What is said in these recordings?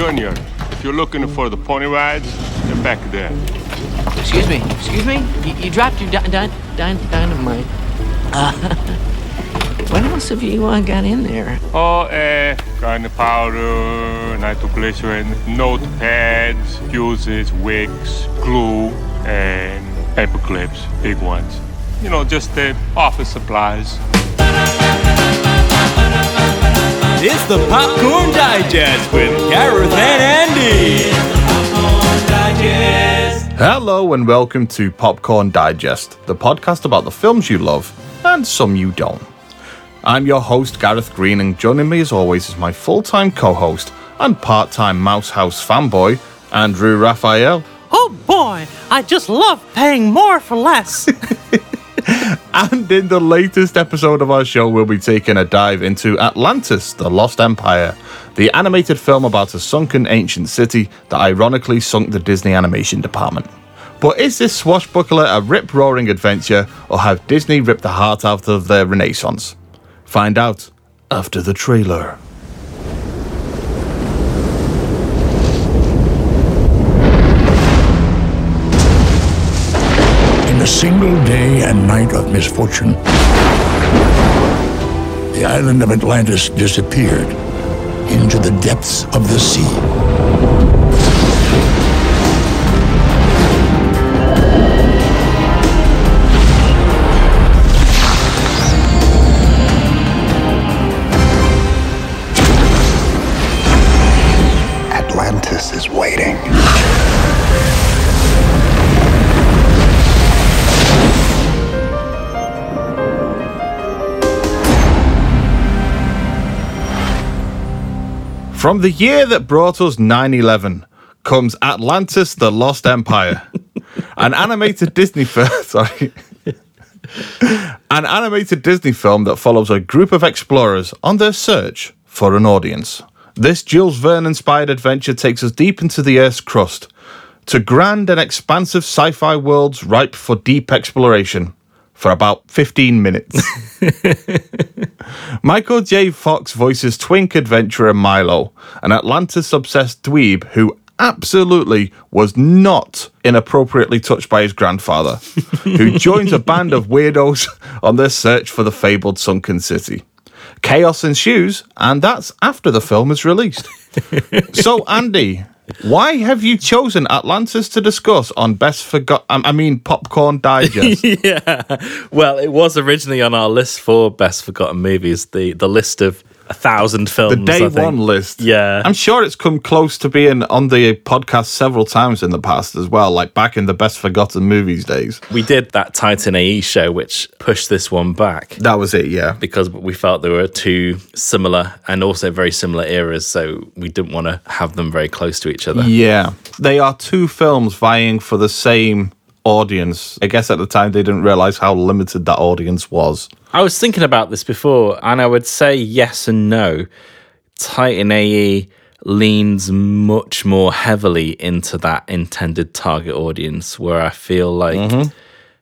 Junior, if you're looking for the pony rides, they're back there. Excuse me, excuse me. You, you dropped your di- di- di- dynamite. Uh, what else have you uh, got in there? Oh, uh, gunpowder, nitroglycerin, notepads, fuses, wicks, glue, and paper clips, big ones. You know, just the office supplies. It's the Popcorn Digest with Gareth and Andy. Hello and welcome to Popcorn Digest, the podcast about the films you love and some you don't. I'm your host, Gareth Green, and joining me as always is my full time co host and part time Mouse House fanboy, Andrew Raphael. Oh boy, I just love paying more for less. And in the latest episode of our show, we'll be taking a dive into Atlantis, the Lost Empire, the animated film about a sunken ancient city that ironically sunk the Disney animation department. But is this swashbuckler a rip roaring adventure, or have Disney ripped the heart out of their renaissance? Find out after the trailer. Single day and night of misfortune, the island of Atlantis disappeared into the depths of the sea. From the year that brought us 9 11 comes Atlantis the Lost Empire, an animated Disney film. Sorry. An animated Disney film that follows a group of explorers on their search for an audience. This Jules Verne inspired adventure takes us deep into the Earth's crust to grand and expansive sci fi worlds ripe for deep exploration for about 15 minutes. Michael J. Fox voices twink adventurer Milo, an Atlantis obsessed dweeb who absolutely was not inappropriately touched by his grandfather, who joins a band of weirdos on their search for the fabled sunken city. Chaos ensues, and that's after the film is released. so, Andy, why have you chosen Atlantis to discuss on Best Forgot? I I mean, Popcorn Digest. yeah. Well, it was originally on our list for best forgotten movies, the the list of a thousand films. the day one list. Yeah. I'm sure it's come close to being on the podcast several times in the past as well, like back in the best forgotten movies days. We did that Titan AE show, which pushed this one back That was it, yeah. because we felt they were too similar and also very similar eras, so we didn't want to have them very close to each other. Yeah. They are two films vying for the same audience. I guess at the time they didn't realize how limited that audience was. I was thinking about this before, and I would say yes and no. Titan AE leans much more heavily into that intended target audience, where I feel like mm-hmm.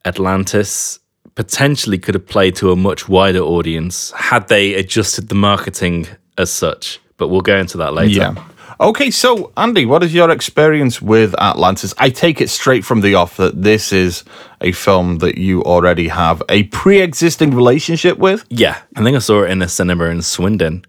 Atlantis potentially could have played to a much wider audience had they adjusted the marketing as such. But we'll go into that later. Yeah. Okay, so Andy, what is your experience with Atlantis? I take it straight from the off that this is a film that you already have a pre existing relationship with. Yeah, I think I saw it in a cinema in Swindon.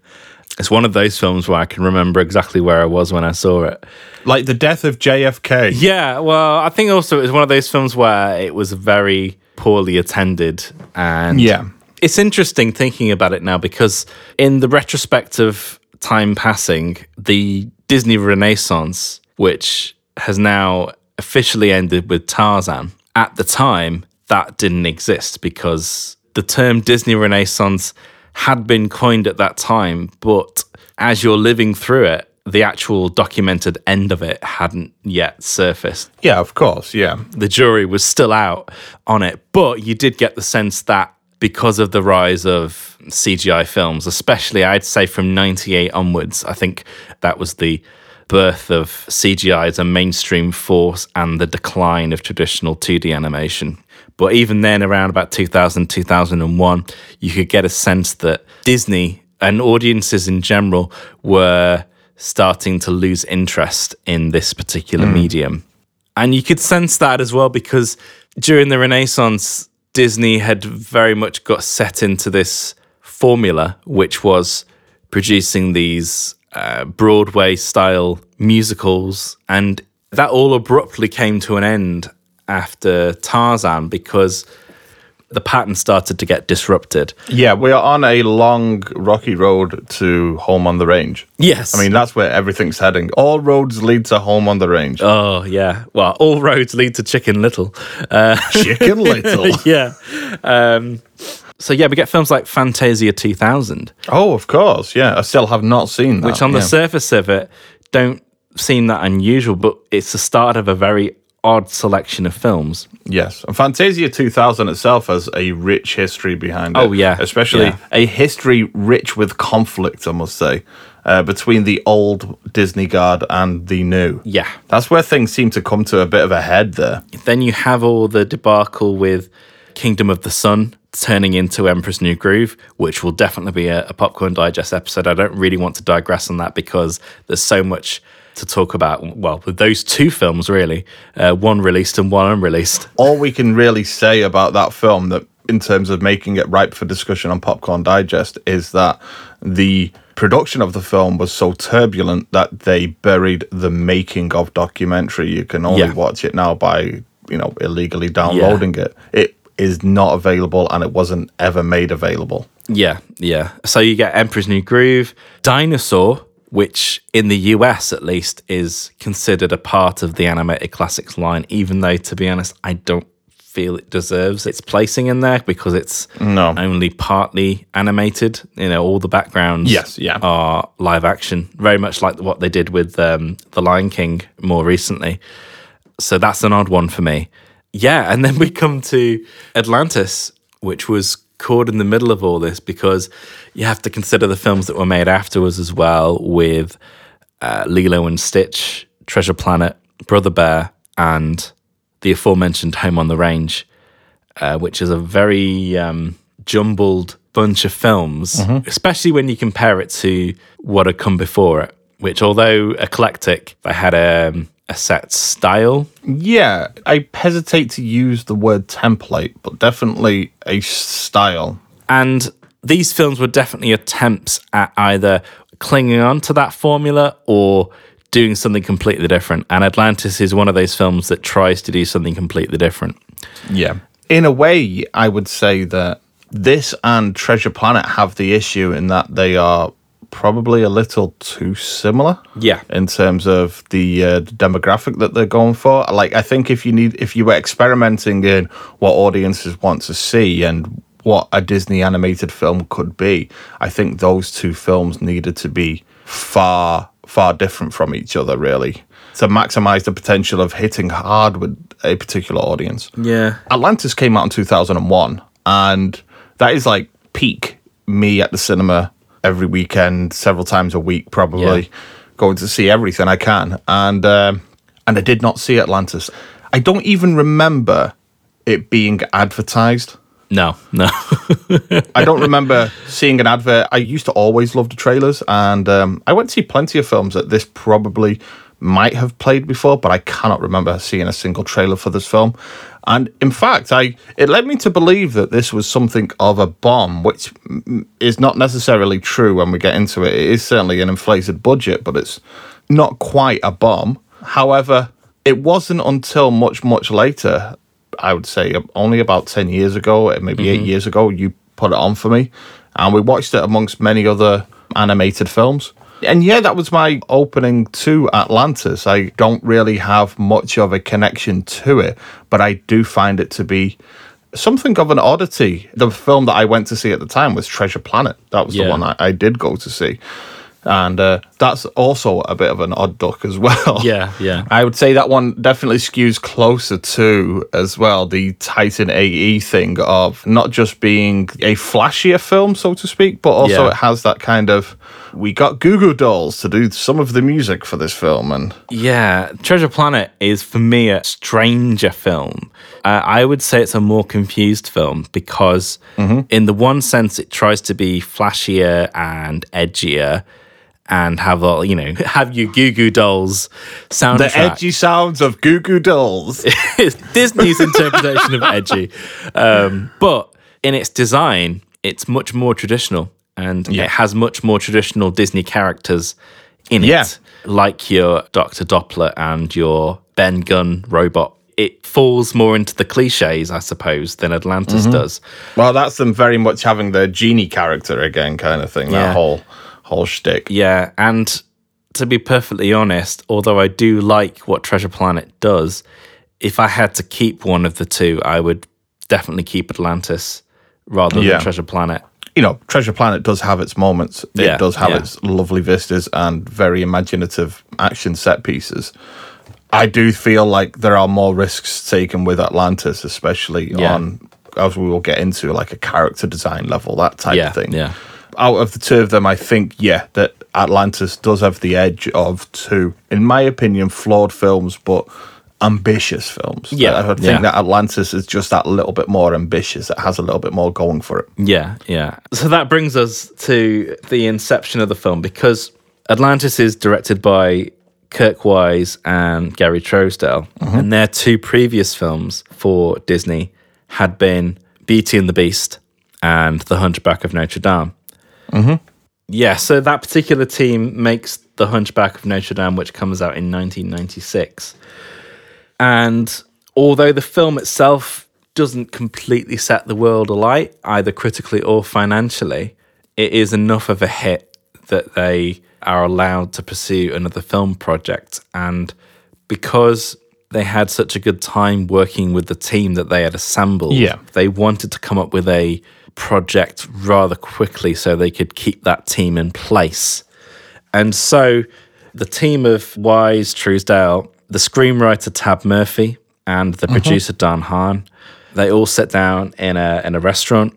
It's one of those films where I can remember exactly where I was when I saw it. Like the death of JFK. Yeah, well, I think also it was one of those films where it was very poorly attended and Yeah. It's interesting thinking about it now because in the retrospect of time passing, the Disney Renaissance, which has now officially ended with Tarzan, at the time that didn't exist because the term Disney Renaissance had been coined at that time, but as you're living through it, the actual documented end of it hadn't yet surfaced. Yeah, of course. Yeah. The jury was still out on it, but you did get the sense that because of the rise of CGI films, especially I'd say from 98 onwards, I think that was the birth of CGI as a mainstream force and the decline of traditional 2D animation. But even then, around about 2000, 2001, you could get a sense that Disney and audiences in general were starting to lose interest in this particular hmm. medium. And you could sense that as well because during the Renaissance, Disney had very much got set into this formula, which was producing these uh, Broadway style musicals. And that all abruptly came to an end after Tarzan because the pattern started to get disrupted. Yeah, we are on a long, rocky road to home on the range. Yes. I mean, that's where everything's heading. All roads lead to home on the range. oh, yeah. Well, all roads lead to Chicken Little. Uh, Chicken Little. yeah. Um, so, yeah, we get films like Fantasia 2000, Oh, of course. Yeah, I still have not seen that. which on the yeah. surface of it don't seem that unusual, but it's the start of a very odd selection of films. Yes, and Fantasia 2000 itself has a rich history behind it. Oh, yeah. especially Yeah. a history rich with conflict. I must say, uh, between the old Disney guard and the new. Yeah. that's where things seem to come to a bit of a head there. Then you have all the debacle with Kingdom of the Sun turning into Emperor's New Groove, which will definitely be a, a Popcorn Digest episode. I don't really want to digress on that because there's so much to talk about. Well, with those two films, really, uh, one released and one unreleased. All we can really say about that film, that in terms of making it ripe for discussion on Popcorn Digest, is that the production of the film was so turbulent that they buried the making of documentary. You can only Yeah. watch it now by you know illegally downloading it. It is not available, and it wasn't ever made available. Yeah, yeah. So you get Emperor's New Groove, Dinosaur, which in the US at least is considered a part of the animated classics line, even though to be honest, I don't feel it deserves its placing in there because it's No. only partly animated. You know, all the backgrounds Yes, yeah. are live action, very much like what they did with um, The Lion King more recently. So that's an odd one for me. Yeah, and then we come to Atlantis, which was caught in the middle of all this because you have to consider the films that were made afterwards as well, with uh, Lilo and Stitch, Treasure Planet, Brother Bear, and the aforementioned Home on the Range, uh, which is a very um, jumbled bunch of films, especially when you compare it to what had come before it. Which, although eclectic, they had a, a set style Yeah, I hesitate to use the word template, but definitely a style. And these films were definitely attempts at either clinging on to that formula or doing something completely different. And Atlantis is one of those films that tries to do something completely different. Yeah. In a way, I would say that this and Treasure Planet have the issue in that they are probably a little too similar. Yeah. In terms of the uh, demographic that they're going for, like I think if you need, if you were experimenting in what audiences want to see and what a Disney animated film could be, I think those two films needed to be far, far different from each other, really, to maximize the potential of hitting hard with a particular audience. Yeah. Atlantis came out in 2001, and that is like peak me at the cinema every weekend, several times a week, probably Yeah. going to see everything I can. And um, and I did not see Atlantis. I don't even remember it being advertised. No, no. I don't remember seeing an advert. I used to always love the trailers, and um, I went to see plenty of films that this probably might have played before, but I cannot remember seeing a single trailer for this film. And in fact, I it led me to believe that this was something of a bomb, which is not necessarily true when we get into it. It is certainly an inflated budget, but it's not quite a bomb. However, it wasn't until much, much later, I would say only about 10 years ago, maybe eight mm-hmm. years ago, you put it on for me. And we watched it amongst many other animated films. And yeah, that was my opening to Atlantis. I don't really have much of a connection to it, but I do find it to be something of an oddity. The film that I went to see at the time was Treasure Planet. That was Yeah. the one I, I did go to see. And uh, that's also a bit of an odd duck as well. Yeah, yeah. I would say that one definitely skews closer to as well the Titan AE thing of not just being a flashier film, so to speak, but also Yeah. it has that kind of we got Goo Goo Dolls to do some of the music for this film, and Yeah, Treasure Planet is for me a stranger film. Uh, I would say it's a more confused film because, in the one sense, it tries to be flashier and edgier, and have all you know have your Goo Goo Dolls soundtrack. The edgy sounds of Goo Goo Dolls. it's Disney's interpretation of edgy. Um, but in its design, it's much more traditional and Yeah. it has much more traditional Disney characters in Yeah. it, like your Dr. Doppler and your Ben Gunn robot. It falls more into the cliches, I suppose, than Atlantis Mm-hmm. does. well, that's them very much having the genie character again, kind of thing. Yeah. That whole whole shtick. Yeah, and to be perfectly honest, although I do like what Treasure Planet does, if I had to keep one of the two, I would definitely keep Atlantis rather Yeah. than Treasure Planet. you know, Treasure Planet does have its moments. It Yeah, does have yeah. its lovely vistas and very imaginative action set pieces. I do feel like there are more risks taken with Atlantis, especially on, as we will get into, like a character design level, that type of thing. yeah. Out of the two of them, I think, yeah, that Atlantis does have the edge of two, in my opinion, flawed films, but ambitious films. Yeah, I think yeah. that Atlantis is just that little bit more ambitious. It has a little bit more going for it. Yeah, yeah. So that brings us to the inception of the film because Atlantis is directed by Kirk Wise and Gary Trousdale, mm-hmm. and their two previous films for Disney had been Beauty and the Beast and The Hunchback of Notre Dame. Mm-hmm. Yeah, so that particular team makes The Hunchback of Notre Dame, which comes out in 1996. And although the film itself doesn't completely set the world alight, either critically or financially, it is enough of a hit that they are allowed to pursue another film project. And because they had such a good time working with the team that they had assembled, Yeah. they wanted to come up with a project rather quickly so they could keep that team in place. And so the team of Wise, Trousdale, the screenwriter Tab Murphy, and the mm-hmm. producer Dan Hahn, they all sat down in a in a restaurant.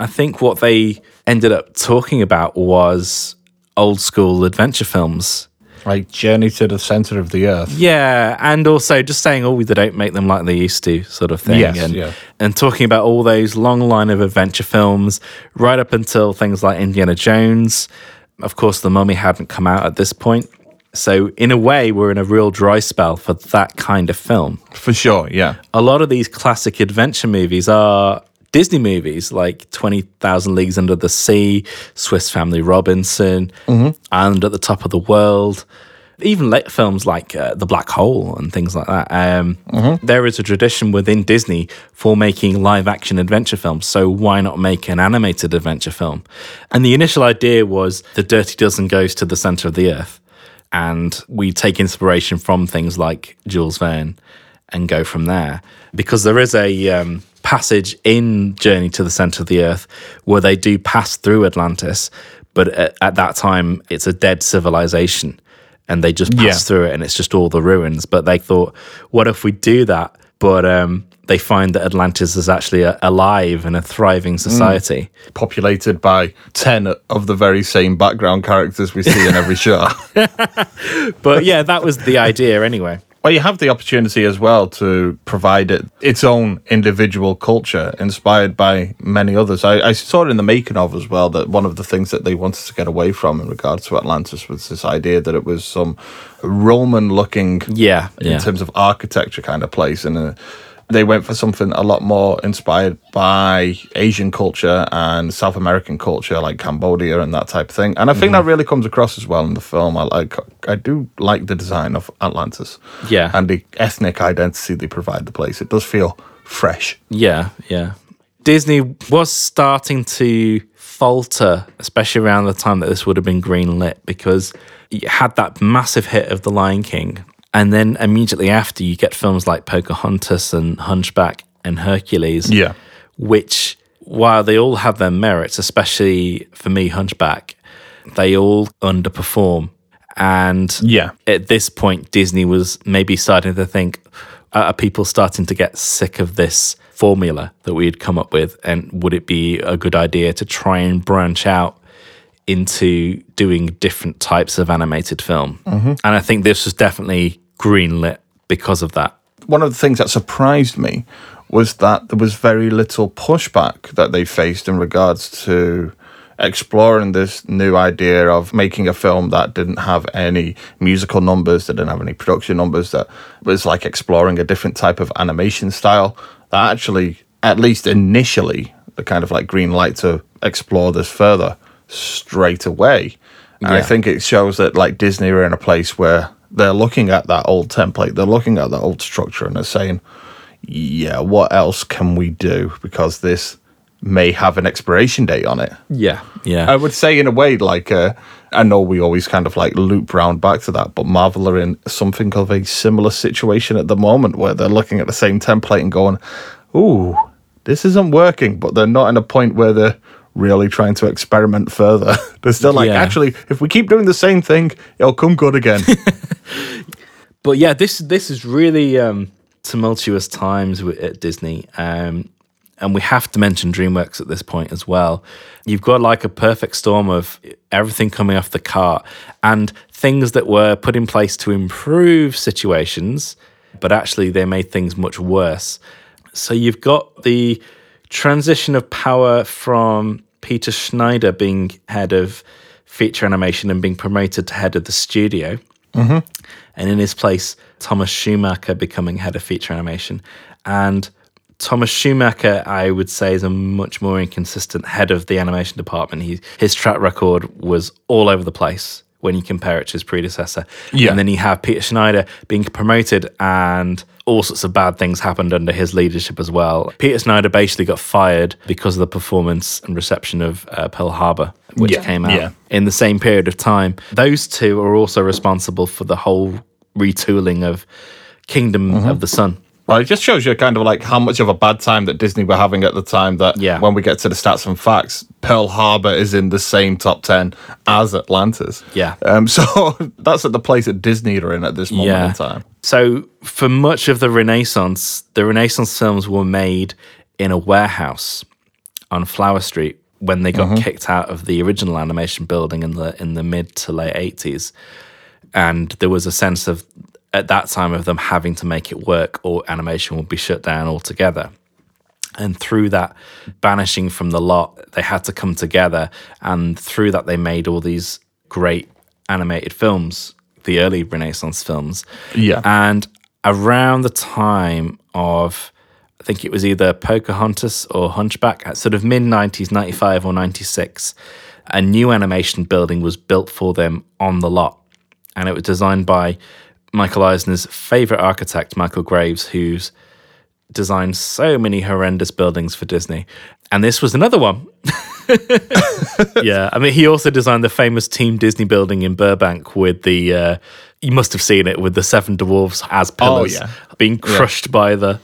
I think what they ended up talking about was old school adventure films. Like Journey to the Center of the Earth. Yeah, and also just saying, oh, they don't make them like they used to, sort of thing. Yes, and, yeah. and talking about all those long line of adventure films, right up until things like Indiana Jones. Of course, The Mummy hadn't come out at this point. So, in a way, we're in a real dry spell for that kind of film. For sure, yeah. A lot of these classic adventure movies are Disney movies like 20,000 Leagues Under the Sea, Swiss Family Robinson, and At the Top of the World. Even late films like uh, The Black Hole and things like that. Um, There is a tradition within Disney for making live action adventure films. So why not make an animated adventure film? And the initial idea was The Dirty Dozen goes to the center of the earth. And we take inspiration from things like Jules Verne and go from there. Because there is a um, passage in Journey to the Center of the Earth where they do pass through Atlantis, but at, at that time it's a dead civilization and they just pass Yeah. through it and it's just all the ruins. But they thought, what if we do that? But um, they find that Atlantis is actually a, alive and a thriving society. Populated by 10 of the very same background characters we see in every show. But yeah, that was the idea anyway. Well, you have the opportunity as well to provide it its own individual culture inspired by many others. I, I saw it in the making of as well that one of the things that they wanted to get away from in regards to Atlantis was this idea that it was some Roman looking, Yeah, in yeah. terms of architecture kind of place. And they went for something a lot more inspired by Asian culture and South American culture, like Cambodia and that type of thing. And I think Mm-hmm. that really comes across as well in the film. I like, I do like the design of Atlantis, Yeah. and the ethnic identity they provide the place. It does feel fresh. Yeah, yeah. Disney was starting to falter, especially around the time that this would have been greenlit, because you had that massive hit of The Lion King. And then immediately after, you get films like Pocahontas and Hunchback and Hercules, Yeah. which, while they all have their merits, especially for me, Hunchback, they all underperform. And Yeah. at this point, Disney was maybe starting to think, are people starting to get sick of this formula that we had come up with? And would it be a good idea to try and branch out into doing different types of animated film? Mm-hmm. And I think this was definitely greenlit because of that. one of the things that surprised me was that there was very little pushback that they faced in regards to exploring this new idea of making a film that didn't have any musical numbers, that didn't have any production numbers, that was like exploring a different type of animation style. That actually, at least initially, the kind of like green light to explore this further straight away. And I think it shows that like Disney are in a place where they're looking at that old template, they're looking at that old structure, and they're saying, "Yeah, what else can we do?" Because this may have an expiration date on it. Yeah, yeah. I would say, in a way, like uh, I know we always kind of like loop round back to that, but Marvel are in something of a similar situation at the moment where they're looking at the same template and going, "Ooh, this isn't working," but they're not in a point where they're really trying to experiment further. they're still like, Yeah. actually, if we keep doing the same thing, it'll come good again. but yeah, this this is really um, tumultuous times at Disney, um, and we have to mention DreamWorks at this point as well. You've got like a perfect storm of everything coming off the cart and things that were put in place to improve situations, but actually they made things much worse. So you've got the transition of power from Peter Schneider being head of feature animation and being promoted to head of the studio mm-hmm. and in his place, Thomas Schumacher becoming head of feature animation. And Thomas Schumacher, I would say, is a much more inconsistent head of the animation department. He, his track record was all over the place when you compare it to his predecessor. Yeah. And then you have Peter Schneider being promoted, and all sorts of bad things happened under his leadership as well. Peter Schneider basically got fired because of the performance and reception of uh, Pearl Harbor, which Yeah. came out Yeah. in the same period of time. Those two are also responsible for the whole retooling of Kingdom Mm-hmm. of the Sun. Well, it just shows you kind of like how much of a bad time that Disney were having at the time. That Yeah. when we get to the stats and facts, Pearl Harbor is in the same top ten as Atlantis. Yeah. Um. So that's at the place that Disney are in at this moment Yeah. in time. So, for much of the Renaissance, the Renaissance films were made in a warehouse on Flower Street when they got kicked out of the original animation building in the in the mid to late eighties, and there was a sense of at that time of them having to make it work, or animation would be shut down altogether. And through that banishing from the lot, they had to come together. And through that, they made all these great animated films, the early Renaissance films. Yeah. And around the time of, I think it was either Pocahontas or Hunchback, at sort of mid 90s, 95 or 96, a new animation building was built for them on the lot. And it was designed by Michael Eisner's favorite architect, Michael Graves, who's designed so many horrendous buildings for Disney. And this was another one. yeah, I mean, he also designed the famous Team Disney building in Burbank with the, uh, you must have seen it with the seven dwarfs as pillars yeah. being crushed by the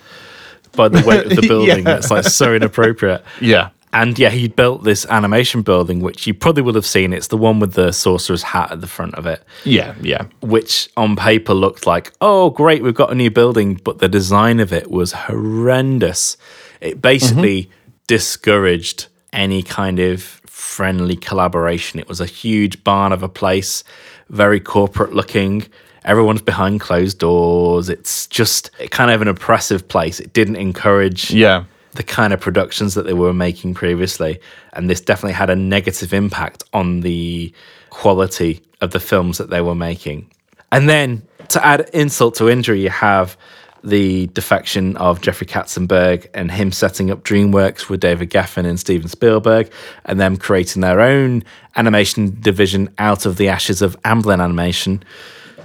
by the weight of the building. Yeah. It's like so inappropriate. Yeah. And yeah, he built this animation building, which you probably will have seen. It's the one with the sorcerer's hat at the front of it Yeah. Yeah. which on paper looked like, oh, great, we've got a new building, but the design of it was horrendous. It basically discouraged any kind of friendly collaboration. It was a huge barn of a place, very corporate looking. Everyone's behind closed doors. It's just kind of an oppressive place. It didn't encourage Yeah. The kind of productions that they were making previously. And this definitely had a negative impact on the quality of the films that they were making. And then to add insult to injury, you have the defection of Jeffrey Katzenberg and him setting up DreamWorks with David Geffen and Steven Spielberg, and them creating their own animation division out of the ashes of Amblin Animation.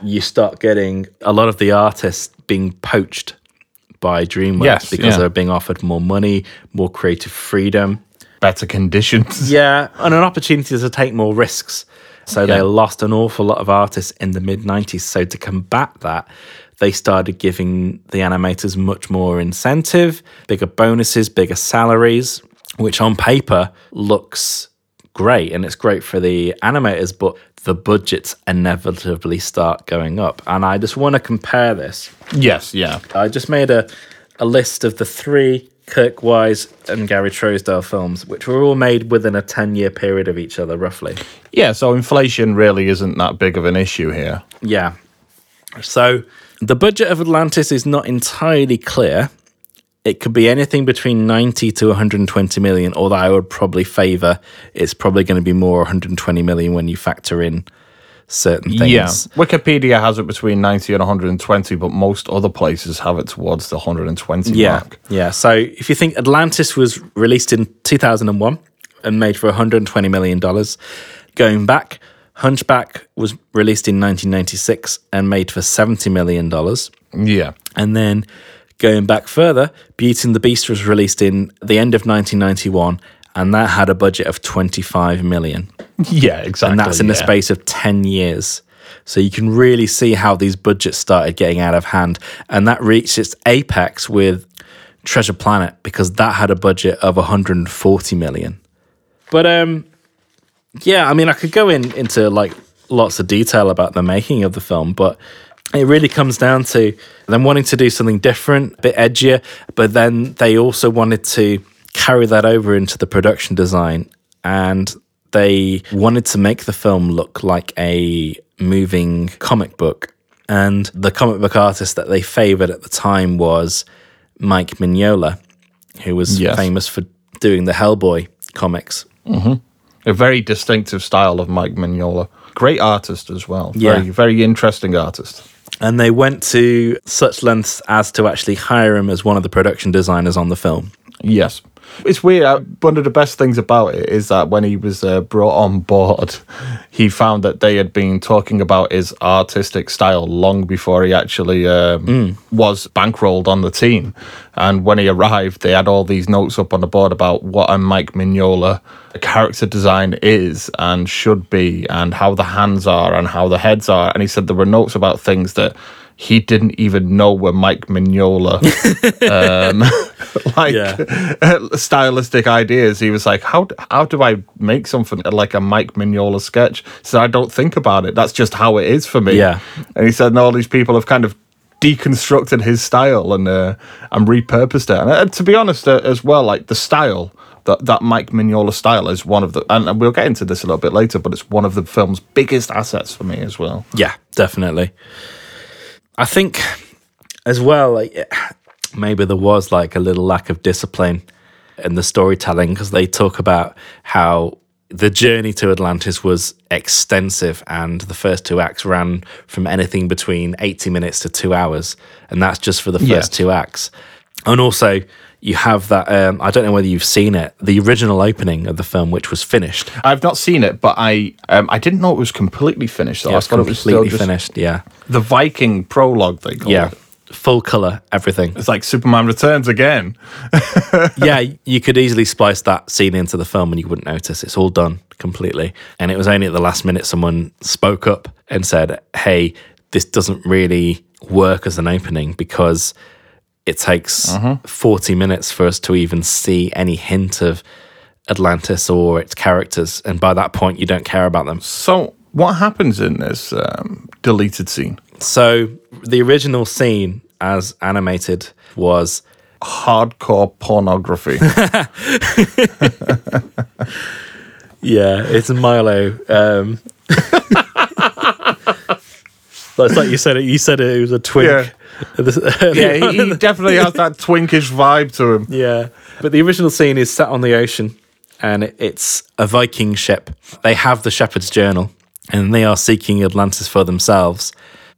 You start getting a lot of the artists being poached by DreamWorks Yes, because yeah. they're being offered more money, more creative freedom. Better conditions. Yeah, and an opportunity to take more risks. So they lost an awful lot of artists in the mid 90s. So to combat that, they started giving the animators much more incentive, bigger bonuses, bigger salaries, which on paper looks great and it's great for the animators, but the budgets inevitably start going up. And I just want to compare this Yes. Yeah. I just made a, a list of the three Kirk Wise and Gary Trousdale films, which were all made within a 10 year period of each other, roughly. Yeah. So inflation really isn't that big of an issue here. Yeah. So the budget of Atlantis is not entirely clear. It could be anything between 90 to 120 million, although I would probably favor it's probably going to be more 120 million when you factor in certain things. Yeah, Wikipedia has it between 90 and 120, but most other places have it towards the 120 Yeah. mark. Yeah. So if you think Atlantis was released in 2001 and made for 120 million dollars, going back, Hunchback was released in 1996 and made for 70 million dollars. Yeah. And then going back further, Beauty and the Beast was released in the end of 1991 and that had a budget of 25 million. Yeah, exactly. And that's in the space of 10 years. So you can really see how these budgets started getting out of hand. And that reached its apex with Treasure Planet because that had a budget of 140 million. But um yeah, I mean I could go in into like lots of detail about the making of the film, but it really comes down to them wanting to do something different, a bit edgier, but then they also wanted to carry that over into the production design and they wanted to make the film look like a moving comic book. And the comic book artist that they favored at the time was Mike Mignola, who was Yes. famous for doing the Hellboy comics. Mm-hmm. A very distinctive style of Mike Mignola. Great artist as well. Yeah. Very, very interesting artist. And they went to such lengths as to actually hire him as one of the production designers on the film. Yes. It's weird. uh, One of the best things about it is that when he was uh, brought on board, he found that they had been talking about his artistic style long before he actually um, was bankrolled on the team. And when he arrived, they had all these notes up on the board about what a Mike Mignola character design is and should be, and how the hands are and how the heads are. And he said there were notes about things that he didn't even know were Mike Mignola um, like Yeah. stylistic ideas. He was like, "How how do I make something like a Mike Mignola sketch?" So I don't think about it. That's just how it is for me. Yeah. And he said, "And all these people have kind of deconstructed his style and uh, and repurposed it." And to be honest, uh, as well, like the style. That, that Mike Mignola style is one of the, and and we'll get into this a little bit later, but it's one of the film's biggest assets for me as well. Yeah, definitely. I think as well, like, maybe there was like a little lack of discipline in the storytelling because they talk about how the journey to Atlantis was extensive and the first two acts ran from anything between 80 minutes to two hours. And that's just for the first Yes. two acts. And also, you have that. Um, I don't know whether you've seen it. The original opening of the film, which was finished, I've not seen it, but I um, I didn't know it was completely finished. So yeah, I thought it was still completely finished. Yeah, the Viking prologue. They call yeah, it. full color, everything. It's like Superman Returns again. yeah, you could easily splice that scene into the film and you wouldn't notice. It's all done completely. And it was only at the last minute someone spoke up and said, hey, this doesn't really work as an opening because it takes 40 minutes for us to even see any hint of Atlantis or its characters. And by that point, you don't care about them. So what happens in this um, deleted scene? So the original scene as animated was Hardcore pornography. Yeah, it's Milo. Um, that's like you said it. You said it. It was a twink. Yeah. yeah, he, he definitely has that twinkish vibe to him. yeah. But the original scene is set on the ocean, and it's a Viking ship. They have the Shepherd's Journal, and they are seeking Atlantis for themselves.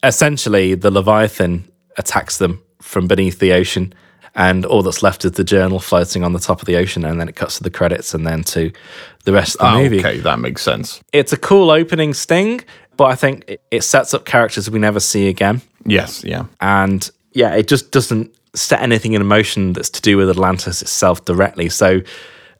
Essentially, the Leviathan attacks them from beneath the ocean, and all that's left is the journal floating on the top of the ocean, and then it cuts to the credits, and then to the rest of the Ah, movie. okay, that makes sense. it's a cool opening sting, but I think it- it sets up characters we never see again. Yes, yeah. And yeah, it just doesn't set anything in motion that's to do with Atlantis itself directly. So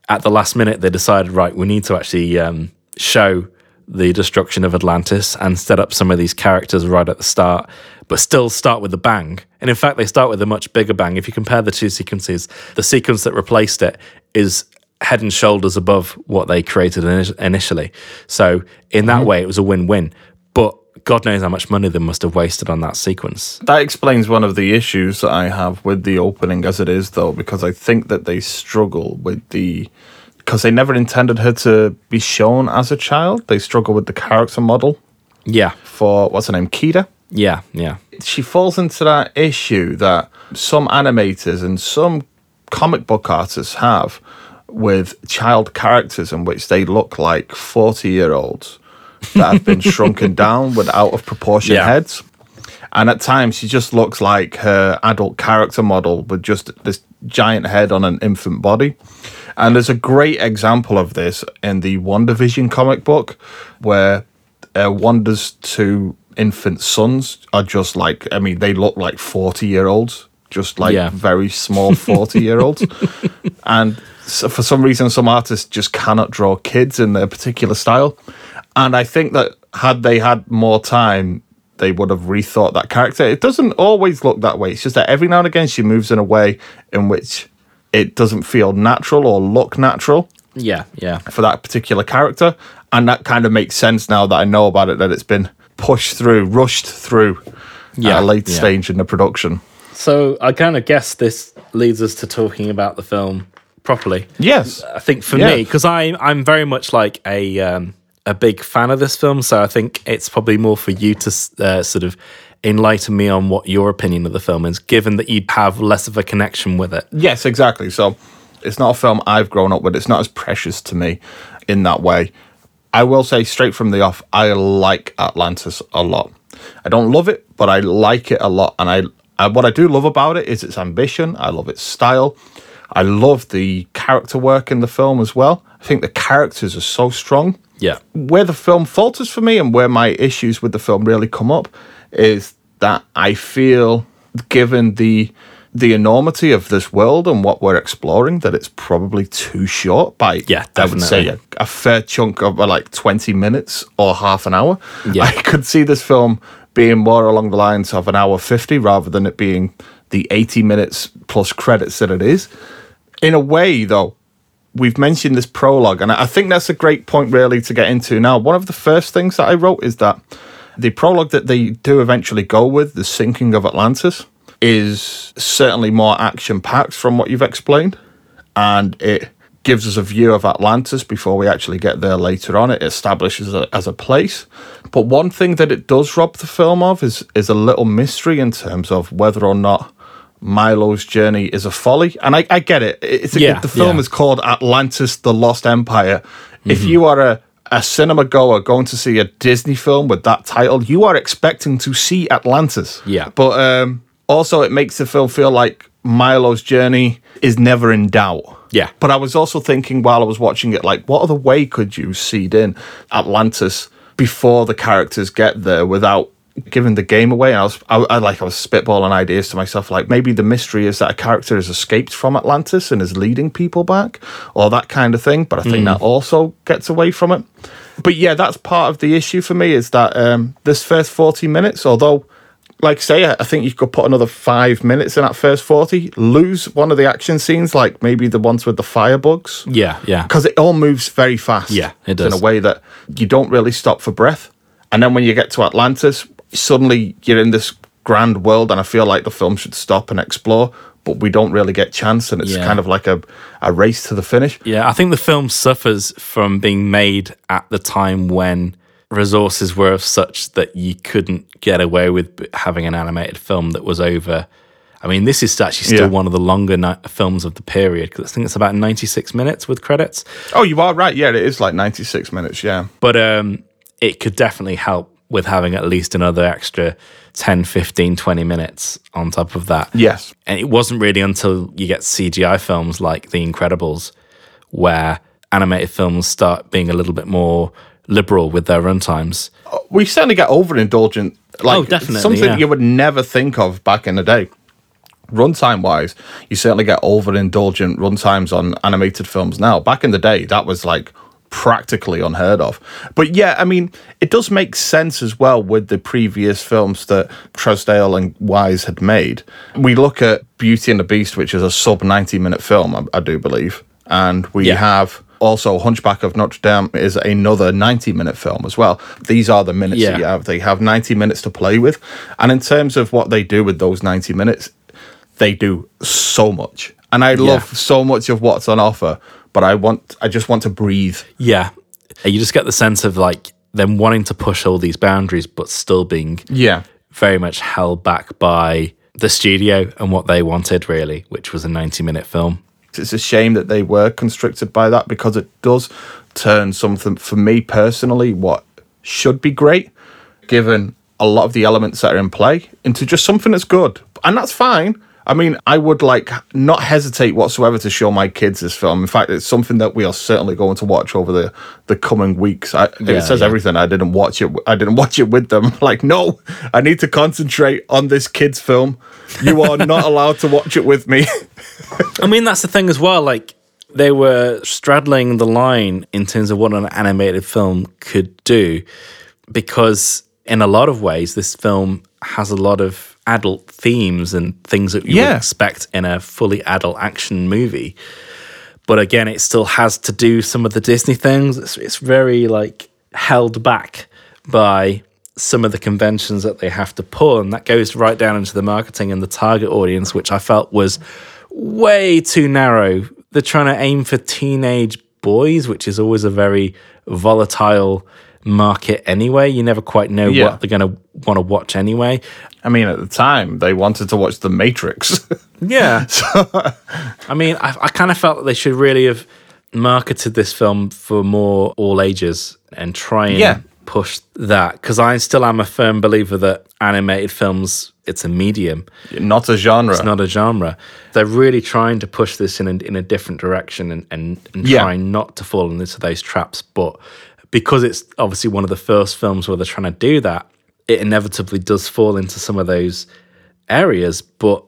at the last minute, they decided, right, we need to actually um, show the destruction of Atlantis and set up some of these characters right at the start, but still start with a bang. And in fact, they start with a much bigger bang. If you compare the two sequences, the sequence that replaced it is head and shoulders above what they created initially. So in that way, it was a win-win. God knows how much money they must have wasted on that sequence. That explains one of the issues that I have with the opening as it is, though, because I think that they struggle with the. Because they never intended her to be shown as a child. They struggle with the character model Yeah, for, what's her name, Kida? yeah, yeah. she falls into that issue that some animators and some comic book artists have with child characters in which they look like 40 year olds that have been shrunken down with out of proportion Yeah. heads. And at times, she just looks like her adult character model with just this giant head on an infant body. And there's a great example of this in the WandaVision comic book, where uh, Wanda's two infant sons are just like, I mean, they look like 40 year olds, just like Yeah. very small 40 year olds. And so for some reason, some artists just cannot draw kids in their particular style. And I think that had they had more time, they would have rethought that character. It doesn't always look that way. It's just that every now and again she moves in a way in which it doesn't feel natural or look natural Yeah, yeah. for that particular character. And that kind of makes sense now that I know about it, that it's been pushed through, rushed through Yeah, at a late yeah. stage in the production. So I kind of guess this leads us to talking about the film properly. Yes. I think for Yeah. me, because I I'm very much like a um, a big fan of this film, so I think it's probably more for you to uh, sort of enlighten me on what your opinion of the film is, given that you'd have less of a connection with it. Yes, exactly. So it's not a film I've grown up with. It's not as precious to me in that way. I will say straight from the off, I like Atlantis a lot. I don't love it, but I like it a lot. And I, I what I do love about it is its ambition. I love its style. I love the character work in the film as well. I think the characters are so strong Yeah, where the film falters for me and where my issues with the film really come up is that I feel given the the enormity of this world and what we're exploring that it's probably too short by Yeah, I would say a, a fair chunk of uh, like 20 minutes or half an hour. Yeah. I could see this film being more along the lines of an hour 50 rather than it being the 80 minutes plus credits that it is. In a way though, we've mentioned this prologue, and I think that's a great point, really, to get into. Now, one of the first things that I wrote is that the prologue that they do eventually go with, the sinking of Atlantis, is certainly more action packed from what you've explained, and it gives us a view of Atlantis before we actually get there later on. It establishes it as a place. But one thing that it does rob the film of is is a little mystery in terms of whether or not Milo's journey is a folly. And I, I get it. It's a, Yeah, the film yeah. is called Atlantis: The Lost Empire. If you are a a cinema goer going to see a Disney film with that title, you are expecting to see Atlantis. Yeah. But um, also, it makes the film feel like Milo's journey is never in doubt. Yeah. But I was also thinking while I was watching it, like, what other way could you seed in Atlantis before the characters get there without giving the game away? And I was, I, I like, I was spitballing ideas to myself, like maybe the mystery is that a character has escaped from Atlantis and is leading people back, or that kind of thing. But I think that also gets away from it. But yeah, that's part of the issue for me is that um, this first forty minutes, although like say, I think you could put another five minutes in that first 40, lose one of the action scenes, like maybe the ones with the firebugs. yeah, yeah. Because it all moves very fast. Yeah, it does In a way that you don't really stop for breath. And then when you get to Atlantis, suddenly you're in this grand world, and I feel like the film should stop and explore, but we don't really get chance, and it's Yeah. kind of like a, a race to the finish. Yeah, I think the film suffers from being made at the time when resources were of such that you couldn't get away with having an animated film that was over. I mean, this is actually still Yeah. one of the longer ni- films of the period because I think it's about 96 minutes with credits. Oh, you are right. Yeah, it is like 96 minutes. Yeah. But um, it could definitely help with having at least another extra 10, 15, 20 minutes on top of that. Yes. And it wasn't really until you get CGI films like The Incredibles where animated films start being a little bit more liberal with their runtimes. Uh, we certainly get overindulgent. Oh, like Oh, definitely, something yeah. you would never think of back in the day. Runtime wise, you certainly get overindulgent runtimes on animated films now. Back in the day, that was like practically unheard of. But yeah, I mean, it does make sense as well with the previous films that Trousdale and Wise had made. We look at Beauty and the Beast, which is a sub 90 minute film, I, I do believe. And we Yeah. have also Hunchback of Notre Dame is another 90 minute film as well. These are the minutes that you have. They have 90 minutes to play with. And in terms of what they do with those 90 minutes, they do so much. And I love so much of what's on offer, but I want I just want to breathe. Yeah. You just get the sense of like them wanting to push all these boundaries, but still being Yeah. very much held back by the studio and what they wanted, really, which was a 90 minute film. It's a shame that they were constricted by that because it does turn something, for me personally, what should be great, given a lot of the elements that are in play, into just something that's good. And that's fine. I mean, I would like not hesitate whatsoever to show my kids this film. In fact, it's something that we are certainly going to watch over the, the coming weeks. I, Yeah, it says yeah. everything. I didn't watch it. I didn't watch it with them. Like, no, I need to concentrate on this kids' film. You are not allowed to watch it with me. I mean, that's the thing as well. Like, they were straddling the line in terms of what an animated film could do, because in a lot of ways, this film has a lot of adult themes and things that you would Yeah. expect in a fully adult action movie. But again, it still has to do some of the Disney things. It's, it's very like held back by some of the conventions that they have to pull, and that goes right down into the marketing and the target audience, which I felt was way too narrow. They're trying to aim for teenage boys, which is always a very volatile market anyway. You never quite know Yeah. what they're going to want to watch anyway. I mean, at the time, they wanted to watch The Matrix. Yeah. I mean, I, I kind of felt that they should really have marketed this film for more all ages and try and Yeah. push that because I still am a firm believer that animated films it's a medium, not a genre. it's not a genre. They're really trying to push this in a, in a different direction and, and, and Yeah. trying not to fall into those traps. But because it's obviously one of the first films where they're trying to do that, it inevitably does fall into some of those areas. But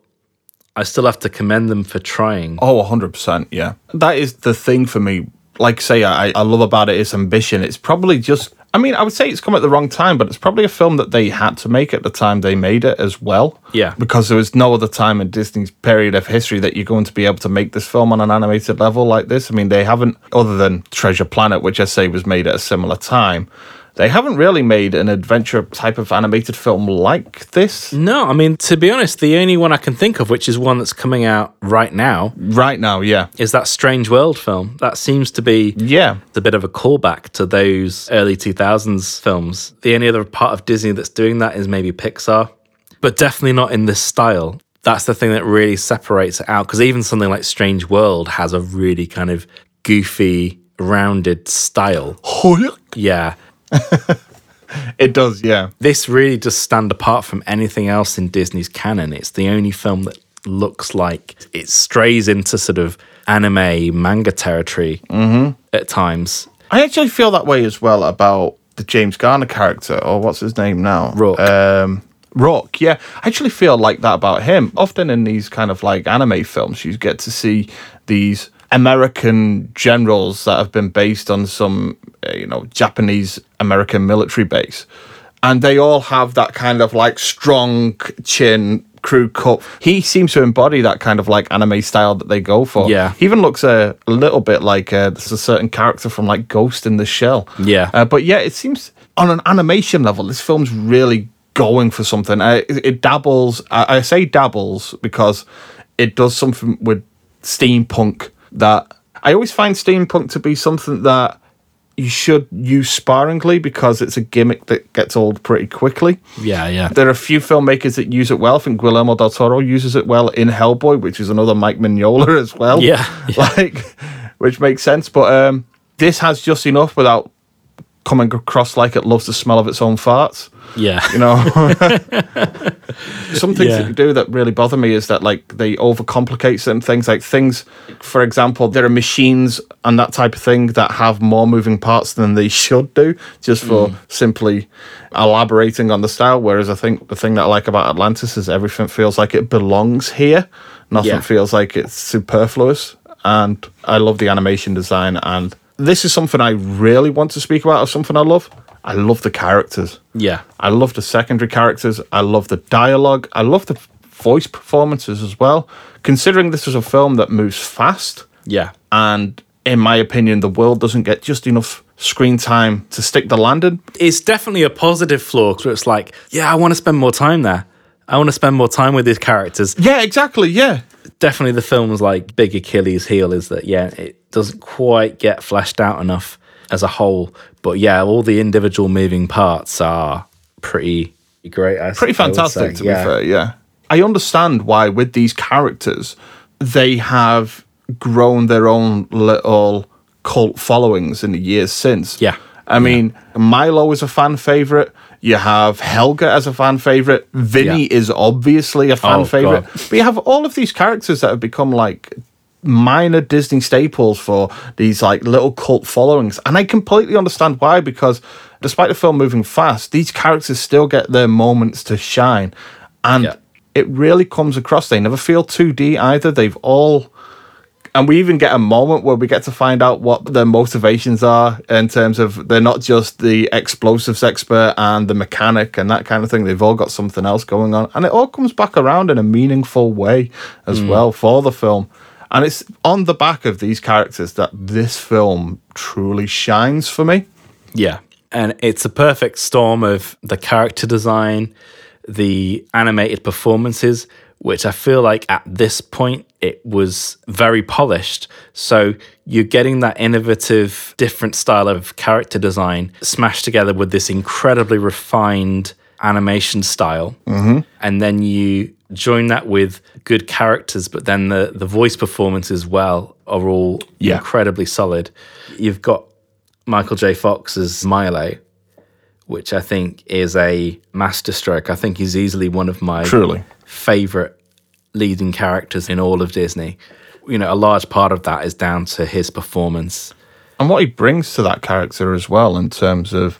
I still have to commend them for trying. Oh, 100%. Yeah. That is the thing for me. Like, say, I, I love about it its ambition. It's probably just, I mean, I would say it's come at the wrong time, but it's probably a film that they had to make at the time they made it as well. Yeah. Because there was no other time in Disney's period of history that you're going to be able to make this film on an animated level like this. I mean, they haven't, other than Treasure Planet, which I say was made at a similar time, they haven't really made an adventure type of animated film like this No, I mean, to be honest, the only one I can think of, which is one that's coming out right now, right now. Yeah. is that Strange World film. That seems to be Yeah. a bit of a callback to those early 2000s films. The only other part of Disney that's doing that is maybe Pixar, but definitely not in this style. That's the thing that really separates it out because even something like Strange World has a really kind of goofy, rounded style. Yeah. It does. Yeah. This really does stand apart from anything else in Disney's canon. It's the only film that looks like it strays into sort of anime manga territory at times. I actually feel that way as well about the James Garner character, or what's his name now? Rourke. Um, Rourke, yeah. I actually feel like that about him. Often in these kind of like anime films, you get to see these American generals that have been based on some, uh, you know, Japanese American military base. And they all have that kind of like strong chin, crew cut. He seems to embody that kind of like anime style that they go for. Yeah. He even looks a, a little bit like uh, there's a certain character from like Ghost in the Shell. Yeah. Uh, but yeah, it seems on an animation level, this film's really going for something. Uh, it, it dabbles. I, I say dabbles because it does something with steampunk that I always find steampunk to be something that you should use sparingly because it's a gimmick that gets old pretty quickly. Yeah, yeah. There are a few filmmakers that use it well. I think Guillermo del Toro uses it well in Hellboy, which is another Mike Mignola as well. Yeah, yeah. like which makes sense. But um, this has just enough without coming across like it loves the smell of its own farts. Yeah. You know, some things Yeah. that you do that really bother me is that like they overcomplicate certain things. Like things, for example, there are machines and that type of thing that have more moving parts than they should do, just for Mm. simply elaborating on the style. Whereas I think the thing that I like about Atlantis is everything feels like it belongs here. Nothing Yeah. feels like it's superfluous. And I love the animation design. And this is something I really want to speak about. Of something I love. I love the characters. Yeah. I love the secondary characters. I love the dialogue. I love the voice performances as well. Considering this is a film that moves fast, Yeah. and in my opinion, the world doesn't get just enough screen time to stick the landing. It's definitely a positive flaw because it's like, yeah, I want to spend more time there. I want to spend more time with these characters. Yeah, exactly. Yeah. Definitely the film's like big Achilles heel is that, yeah, it doesn't quite get fleshed out enough as a whole. But yeah, all the individual moving parts are pretty great. I Pretty fantastic, to Yeah. be fair. Yeah. I understand why with these characters they have grown their own little cult followings in the years since. Yeah. I mean, Milo is a fan favorite. You have Helga as a fan favorite. Vinny Yeah. is obviously a fan Oh, favorite. God. But you have all of these characters that have become like minor Disney staples for these like little cult followings. And I completely understand why, because despite the film moving fast, these characters still get their moments to shine. And Yeah. it really comes across. They never feel 2D either. They've all and we even get a moment where we get to find out what their motivations are in terms of they're not just the explosives expert and the mechanic and that kind of thing. They've all got something else going on. And it all comes back around in a meaningful way as mm. well for the film. And it's on the back of these characters that this film truly shines for me. Yeah. And it's a perfect storm of the character design, the animated performances, which I feel like at this point it was very polished. So you're getting that innovative, different style of character design smashed together with this incredibly refined animation style. Mm-hmm. And then you join that with good characters, but then the, the voice performance as well are all Yeah. incredibly solid. You've got Michael J. Fox as Milo, which I think is a masterstroke. I think he's easily one of my Truly. favorite leading characters in all of Disney. You know, a large part of that is down to his performance. and what he brings to that character as well in terms of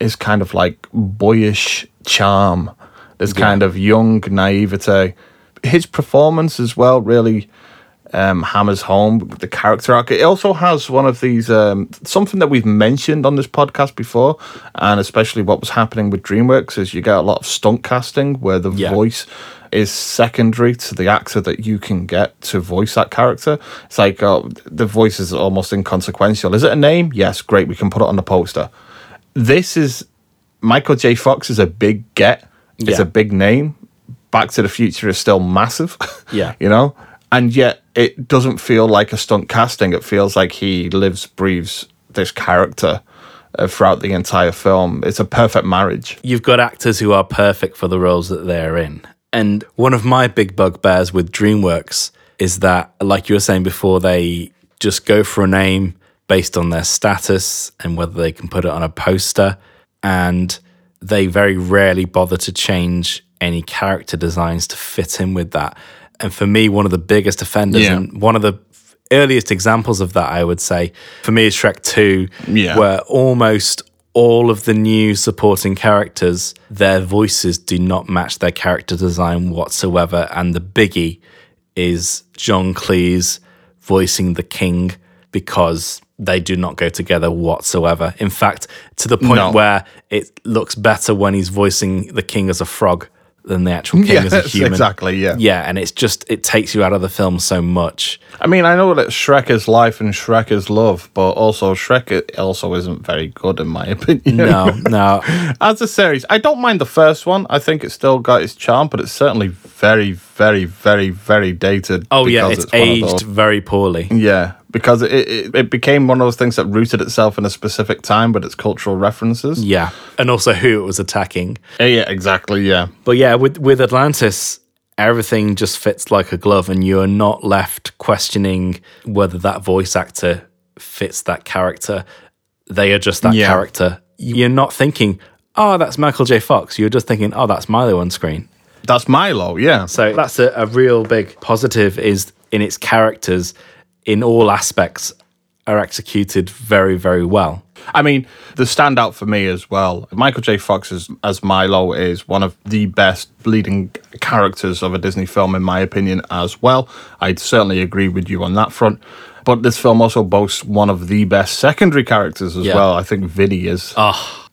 his kind of like boyish charm this kind of young naivete his performance as well really um, hammers home the character arc it also has one of these um, something that we've mentioned on this podcast before and especially what was happening with dreamworks is you get a lot of stunt casting where the Yeah. voice is secondary to the actor that you can get to voice that character. It's like oh, the voice is almost inconsequential. Is it a name? Yes, great. We can put it on the poster. This is Michael J. Fox is a big get. It's a big name. Back to the Future is still massive. Yeah. you know, and yet it doesn't feel like a stunt casting. It feels like he lives, breathes this character uh, throughout the entire film. It's a perfect marriage. You've got actors who are perfect for the roles that they're in. And one of my big bugbears with DreamWorks is that, like you were saying before, they just go for a name based on their status and whether they can put it on a poster. And they very rarely bother to change any character designs to fit in with that. And for me, one of the biggest offenders Yeah. and one of the earliest examples of that, I would say, for me is Shrek 2, Yeah. where almost all of the new supporting characters, their voices do not match their character design whatsoever. And the biggie is John Cleese voicing the king because they do not go together whatsoever. In fact, to the point No. where it looks better when he's voicing the king as a frog than the actual king as a Yes, human. exactly, yeah. Yeah, and it's just it takes you out of the film so much. I mean, I know that Shrek is life and Shrek is love, but also Shrek also isn't very good in my opinion. No, no. As a series, I don't mind the first one. I think it's still got its charm, but it's certainly very, very, very, very dated. Oh yeah, because it's, aged very poorly. Yeah, because it, it it became one of those things that rooted itself in a specific time with its cultural references. Yeah, and also who it was attacking. Yeah, yeah, exactly. Yeah, But yeah, with with Atlantis, everything just fits like a glove, and you are not left questioning whether that voice actor fits that character. They are just that Yeah. character. You're not thinking, "Oh, that's Michael J. Fox." You're just thinking, "Oh, that's Milo on screen." that's Milo. Yeah, So that's a, a real big positive. Is in its characters, in all aspects, are executed very, very well. I mean, the standout for me as well, Michael J. Fox as, as Milo is one of the best leading characters of a Disney film, in my opinion, as well. I'd certainly agree with you on that front. But this film also boasts one of the best secondary characters as Yeah. well. I think Vinny is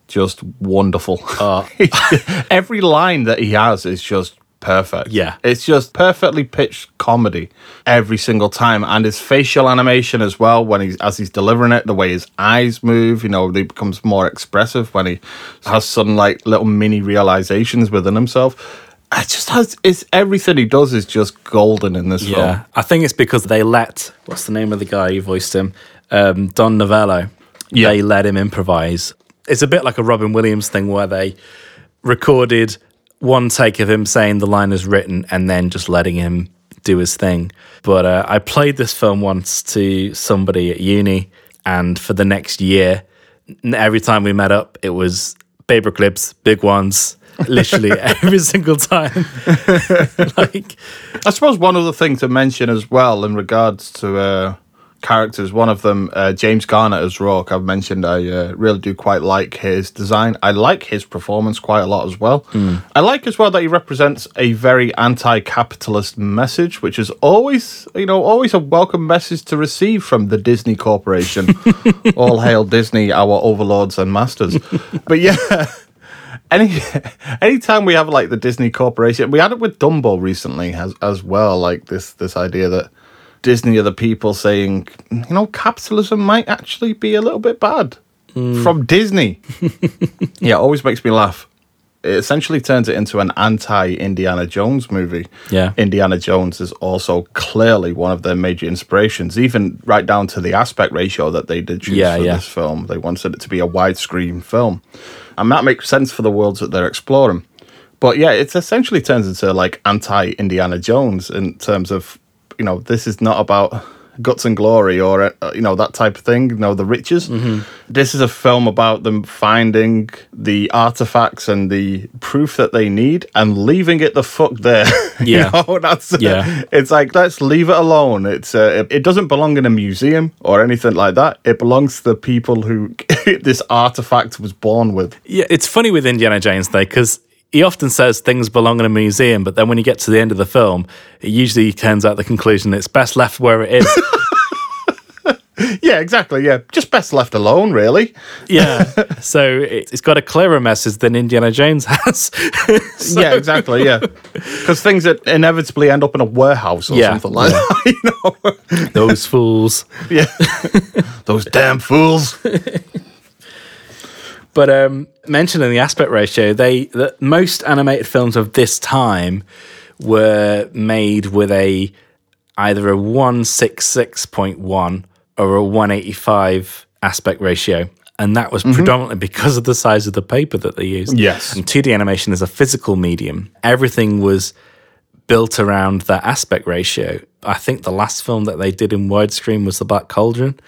just wonderful. Ah. Every line that he has is just perfect. Yeah. It's just perfectly pitched comedy every single time. And his facial animation as well, when he's as he's delivering it, the way his eyes move, you know, he becomes more expressive when he has some like little mini realizations within himself. It just has it's everything he does is just golden in this film. Yeah, I think it's because they let what's the name of the guy who voiced him, um, Don Novello. Yeah. They let him improvise. It's a bit like a Robin Williams thing where they recorded one take of him saying the line is written and then just letting him do his thing. But uh, I played this film once to somebody at uni, and for the next year, every time we met up, it was paper clips, big ones, literally every single time. like, I suppose one other thing to mention as well in regards to uh, characters, one of them, uh, James Garner as Rourke, I've mentioned I uh, really do quite like his design. I like his performance quite a lot as well. I like as well that he represents a very anti-capitalist message, which is always, you know, always a welcome message to receive from the Disney Corporation. All hail Disney, our overlords and masters. but yeah. any anytime we have like the Disney Corporation, we had it with Dumbo recently as as well. Like this this idea that Disney are the people saying, you know, capitalism might actually be a little bit bad hmm. from Disney. yeah, it always makes me laugh. It essentially turns it into an anti Indiana Jones movie. Yeah. Indiana Jones is also clearly one of their major inspirations, even right down to the aspect ratio that they did choose Yeah, for yeah. this film. They wanted it to be a widescreen film. And that makes sense for the worlds that they're exploring. But yeah, it essentially turns into like anti Indiana Jones in terms of, you know, this is not about guts and glory or, uh, you know, that type of thing, you know, the riches. Mm-hmm. This is a film about them finding the artifacts and the proof that they need and leaving it the fuck there. You Yeah. know, that's, Yeah. it's like, let's leave it alone. It's, uh, it, it doesn't belong in a museum or anything like that. It belongs to the people who this artifact was born with. Yeah, it's funny with Indiana Jones though, because he often says things belong in a museum, but then when you get to the end of the film, it usually turns out the conclusion it's best left where it is. Yeah, exactly. Yeah, just best left alone, really. yeah. So it, it's got a clearer message than Indiana Jones has. So- yeah, exactly. Yeah, because things that inevitably end up in a warehouse or Yeah, something like that. You know? Those fools. Yeah, those damn fools. But um, mentioning the aspect ratio, they the, most animated films of this time were made with a either a one six six point one or a one eighty five aspect ratio, and that was predominantly because of the size of the paper that they used. Yes. and two D animation is a physical medium. Everything was built around that aspect ratio. I think the last film that they did in widescreen was The Black Cauldron.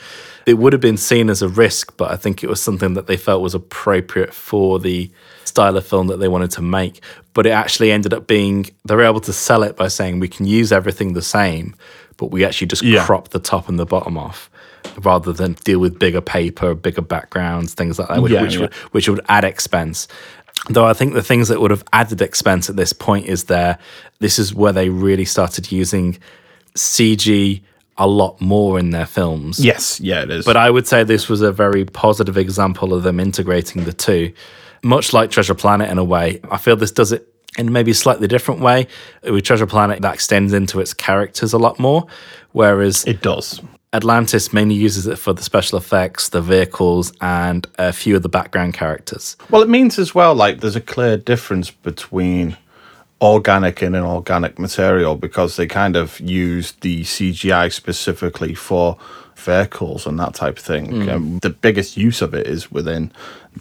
It would have been seen as a risk, but I think it was something that they felt was appropriate for the style of film that they wanted to make. But it actually ended up being they were able to sell it by saying we can use everything the same, but we actually just Yeah. crop the top and the bottom off. Rather than deal with bigger paper, bigger backgrounds, things like that, which, Yeah, which, yeah. Would, which would add expense. Though I think the things that would have added expense at this point is there. This is where they really started using CG a lot more in their films. Yes, yeah, it is. But I would say this was a very positive example of them integrating the two. Much like Treasure Planet in a way. I feel this does it in maybe a slightly different way. With Treasure Planet, that extends into its characters a lot more. Whereas it does. Atlantis mainly uses it for the special effects, the vehicles, and a few of the background characters. Well, it means as well, like, there's a clear difference between organic and inorganic material because they kind of use the CGI specifically for vehicles and that type of thing. Um, the biggest use of it is within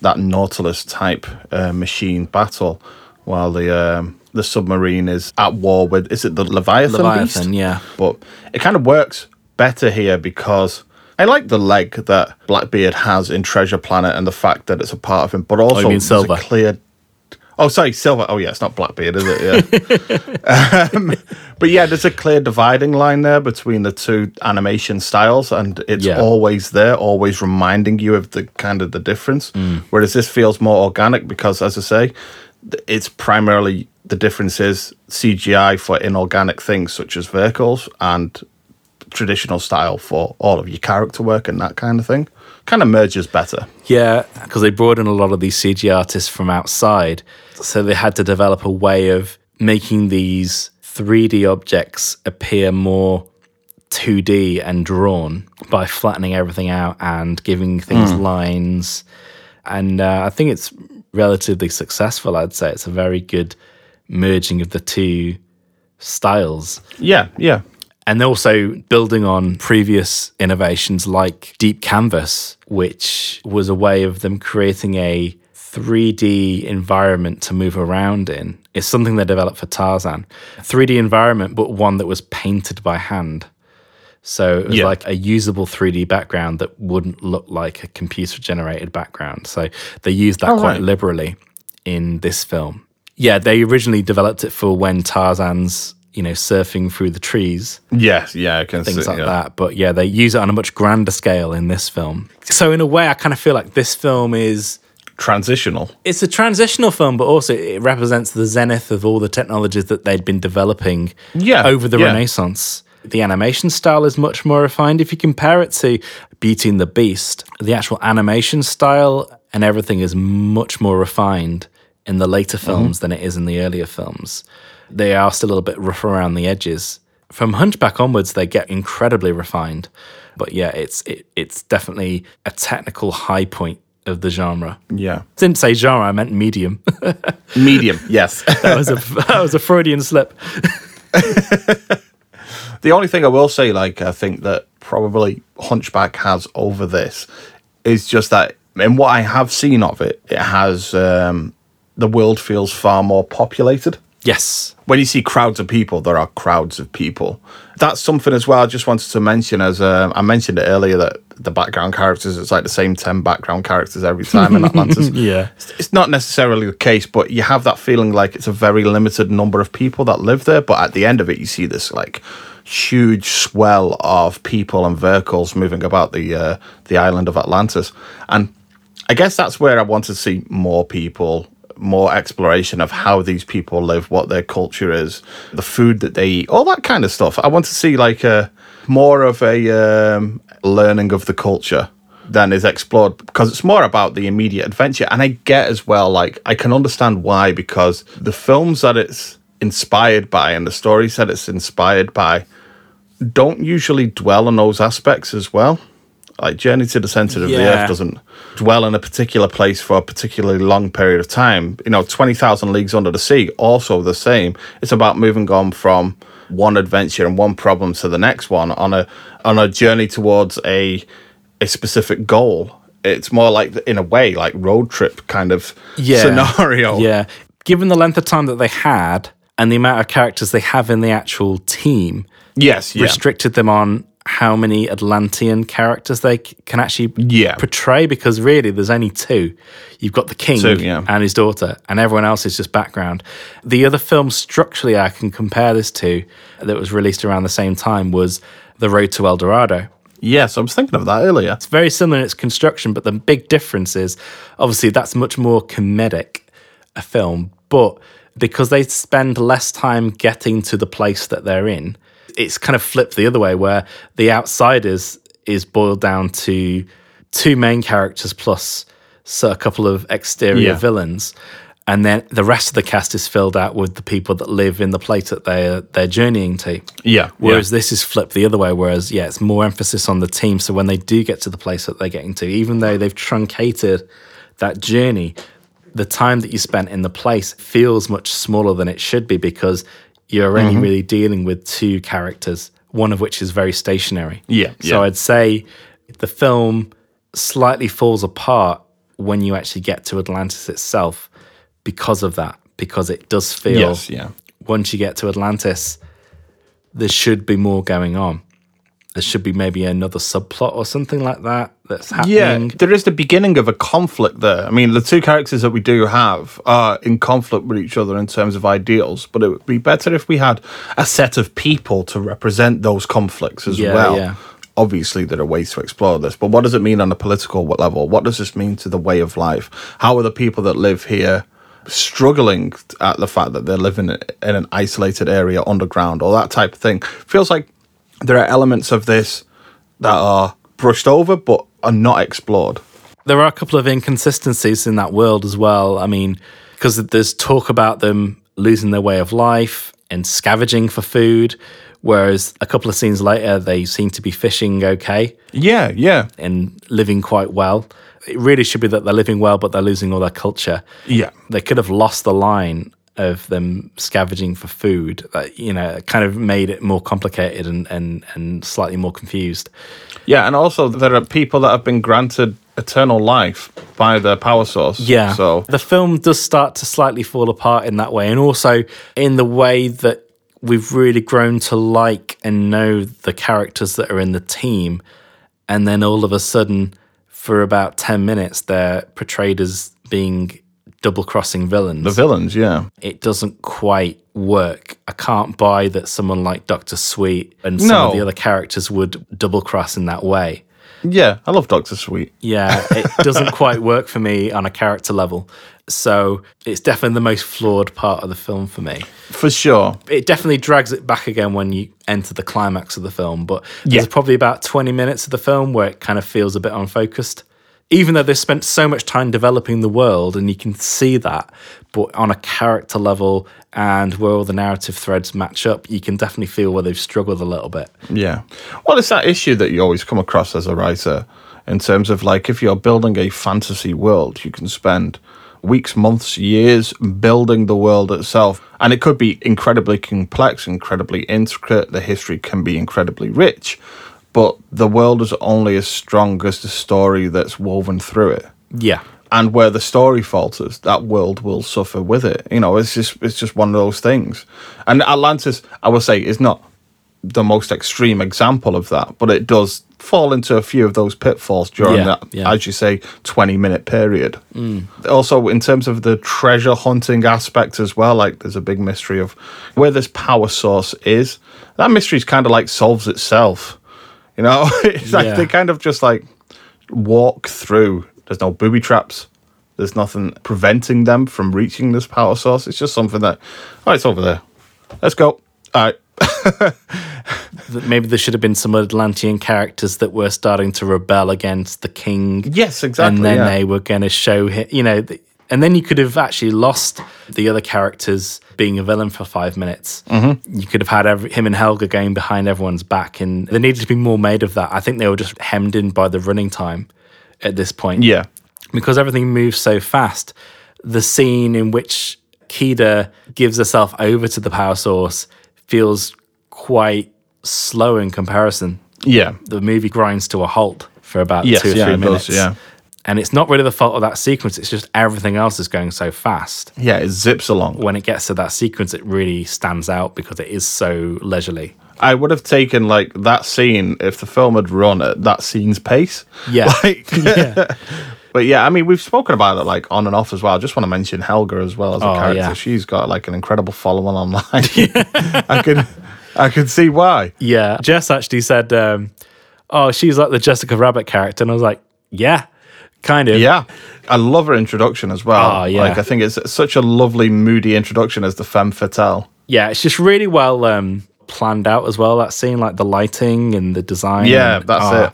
that Nautilus type uh, machine battle, while the um, the submarine is at war with is it the Leviathan? Leviathan, beast? yeah. But it kind of works better here because I like the leg that Blackbeard has in Treasure Planet and the fact that it's a part of him, but also Oh, there's Silver? a clear. Oh, sorry, Silver. Oh, yeah, it's not Blackbeard, is it? Yeah. um, but yeah, there's a clear dividing line there between the two animation styles, and it's Yeah. always there, always reminding you of the kind of the difference. Mm. Whereas this feels more organic because, as I say, it's primarily the difference is CGI for inorganic things such as vehicles and traditional style for all of your character work and that kind of thing. Kind of merges better. Yeah, because they brought in a lot of these CG artists from outside. So they had to develop a way of making these 3D objects appear more 2D and drawn by flattening everything out and giving things lines. And uh, I think it's relatively successful, I'd say. It's a very good merging of the two styles Yeah, yeah. And they're also building on previous innovations like Deep Canvas, which was a way of them creating a 3D environment to move around in It's something they developed for Tarzan. 3D environment, but one that was painted by hand. So it was Yeah. like a usable 3D background that wouldn't look like a computer generated background. So they used that Oh, quite right. liberally in this film. Yeah, they originally developed it for when Tarzan's, you know, surfing through the trees Yes, yeah, I can things see like yeah. that. But yeah, they use it on a much grander scale in this film. So in a way, I kind of feel like this film is Transitional. it's a transitional film, but also it represents the zenith of all the technologies that they'd been developing Yeah, over the yeah. Renaissance. The animation style is much more refined. If you compare it to Beauty and the Beast, the actual animation style and everything is much more refined in the later Mm-hmm. films than it is in the earlier films. They are still a little bit rough around the edges. From Hunchback onwards, they get incredibly refined. But yeah, it's it, it's definitely a technical high point of the genre. Yeah. Didn't say genre, I meant medium. Medium, yes. that was a that was a Freudian slip. The only thing I will say, like, I think that probably Hunchback has over this is just that in what I have seen of it, it has um, the world feels far more populated. Yes. When you see crowds of people, there are crowds of people. That's something as well. I just wanted to mention, as um, I mentioned it earlier, that the background characters, it's like the same 10 background characters every time in Atlantis. Yeah. It's not necessarily the case, but you have that feeling like it's a very limited number of people that live there. But at the end of it, you see this like huge swell of people and vehicles moving about the uh, the island of Atlantis, and I guess that's where I want to see more people, more exploration of how these people live, what their culture is, the food that they eat, all that kind of stuff. I want to see like a more of a um, learning of the culture than is explored because it's more about the immediate adventure. And I get as well, like I can understand why because the films that it's inspired by and the stories that it's inspired by don't usually dwell on those aspects as well. Like Journey to the Center of the Earth doesn't dwell in a particular place for a particularly long period of time. You know, 20,000 Leagues Under the Sea, also the same. It's about moving on from one adventure and one problem to the next one on a on a journey towards a a specific goal. It's more like, in a way, like road trip kind of scenario. Yeah. Given the length of time that they had and the amount of characters they have in the actual team, Yes, yeah. restricted them on how many Atlantean characters they c- can actually Yeah. portray because really there's only two. You've got the king Two, yeah. and his daughter, and everyone else is just background. The other film structurally I can compare this to that was released around the same time was The Road to El Dorado. Yes, I was thinking of that earlier. It's very similar in its construction, but the big difference is obviously that's much more comedic a film, but because they spend less time getting to the place that they're in, it's kind of flipped the other way where the outsiders is boiled down to two main characters plus so a couple of exterior Yeah. villains. And then the rest of the cast is filled out with the people that live in the place that they're they're journeying to. Yeah, Whereas this is flipped the other way. Whereas, yeah, it's more emphasis on the team. So when they do get to the place that they're getting to, even though they've truncated that journey, the time that you spent in the place feels much smaller than it should be because you're only Mm-hmm. really dealing with two characters, one of which is very stationary. Yeah, So yeah. I'd say the film slightly falls apart when you actually get to Atlantis itself because of that, because it does feel Yes, yeah. once you get to Atlantis, there should be more going on. There should be maybe another subplot or something like that that's happening. Yeah, there is the beginning of a conflict there. I mean, the two characters that we do have are in conflict with each other in terms of ideals, but it would be better if we had a set of people to represent those conflicts as Yeah, well. yeah. Obviously, there are ways to explore this, but what does it mean on a political level? What does this mean to the way of life? How are the people that live here struggling at the fact that they're living in an isolated area underground or that type of thing? Feels like there are elements of this that are brushed over but are not explored. There are a couple of inconsistencies in that world as well. I mean, because there's talk about them losing their way of life and scavenging for food, whereas a couple of scenes later, they seem to be fishing okay Yeah, yeah, and living quite well. It really should be that they're living well, but they're losing all their culture. yeah. they could have lost the line of them scavenging for food. That you know, kind of made it more complicated and and and slightly more confused. Yeah, and also there are people that have been granted eternal life by the power source. Yeah. So the film does start to slightly fall apart in that way, and also in the way that we've really grown to like and know the characters that are in the team, and then all of a sudden, for about ten minutes, they're portrayed as being double crossing villains. the villains, yeah. it doesn't quite work. I can't buy that someone like Doctor Sweet and some of the other characters would double cross in that way. Yeah, I love Doctor Sweet. Yeah, it doesn't quite work for me on a character level. So it's definitely the most flawed part of the film for me. For sure. It definitely drags it back again when you enter the climax of the film, but Yeah. there's probably about 20 minutes of the film where it kind of feels a bit unfocused. Even though they've spent so much time developing the world and you can see that, but on a character level and where all the narrative threads match up, you can definitely feel where they've struggled a little bit. Yeah. Well, it's that issue that you always come across as a writer in terms of like if you're building a fantasy world, you can spend weeks, months, years building the world itself. And it could be incredibly complex, incredibly intricate. The history can be incredibly rich. But the world is only as strong as the story that's woven through it Yeah. and where the story falters, that world will suffer with it. You know, it's just it's just one of those things. And Atlantis, I will say, is not the most extreme example of that, but it does fall into a few of those pitfalls during Yeah, that, yeah. as you say, twenty minute period. Mm. Also, in terms of the treasure hunting aspect as well, like there's a big mystery of where this power source is. That mystery's kind of like solves itself. You know, it's like Yeah. they kind of just like walk through. There's no booby traps. There's nothing preventing them from reaching this power source. It's just something that, oh, it's over there. Let's go. All right. Maybe there should have been some Atlantean characters that were starting to rebel against the king. Yes, exactly, And then yeah. they were going to show him, you know, and then you could have actually lost the other characters being a villain for five minutes. Mm-hmm. You could have had every, him and Helga going behind everyone's back, and there needed to be more made of that. I think they were just hemmed in by the running time at this point. Yeah. because everything moves so fast. The scene in which Kida gives herself over to the power source feels quite slow in comparison. Yeah. The movie grinds to a halt for about Yes, two or yeah, three it does, minutes. yeah. And it's not really the fault of that sequence, it's just everything else is going so fast. Yeah, it zips along. When it gets to that sequence, it really stands out because it is so leisurely. I would have taken like that scene if the film had run at that scene's pace. Yeah. Like, But yeah, I mean, we've spoken about it like on and off as well. I just want to mention Helga as well as a Oh, character. yeah. She's got like an incredible following online. I can, I can see why. Yeah. Jess actually said, um, Oh, she's like the Jessica Rabbit character. And I was like, Yeah, kind of. Yeah, I love her introduction as well. Oh, yeah. Like, I think it's such a lovely, moody introduction as the femme fatale. yeah, it's just really well um, planned out as well. That scene, like the lighting and the design. Yeah, that's it.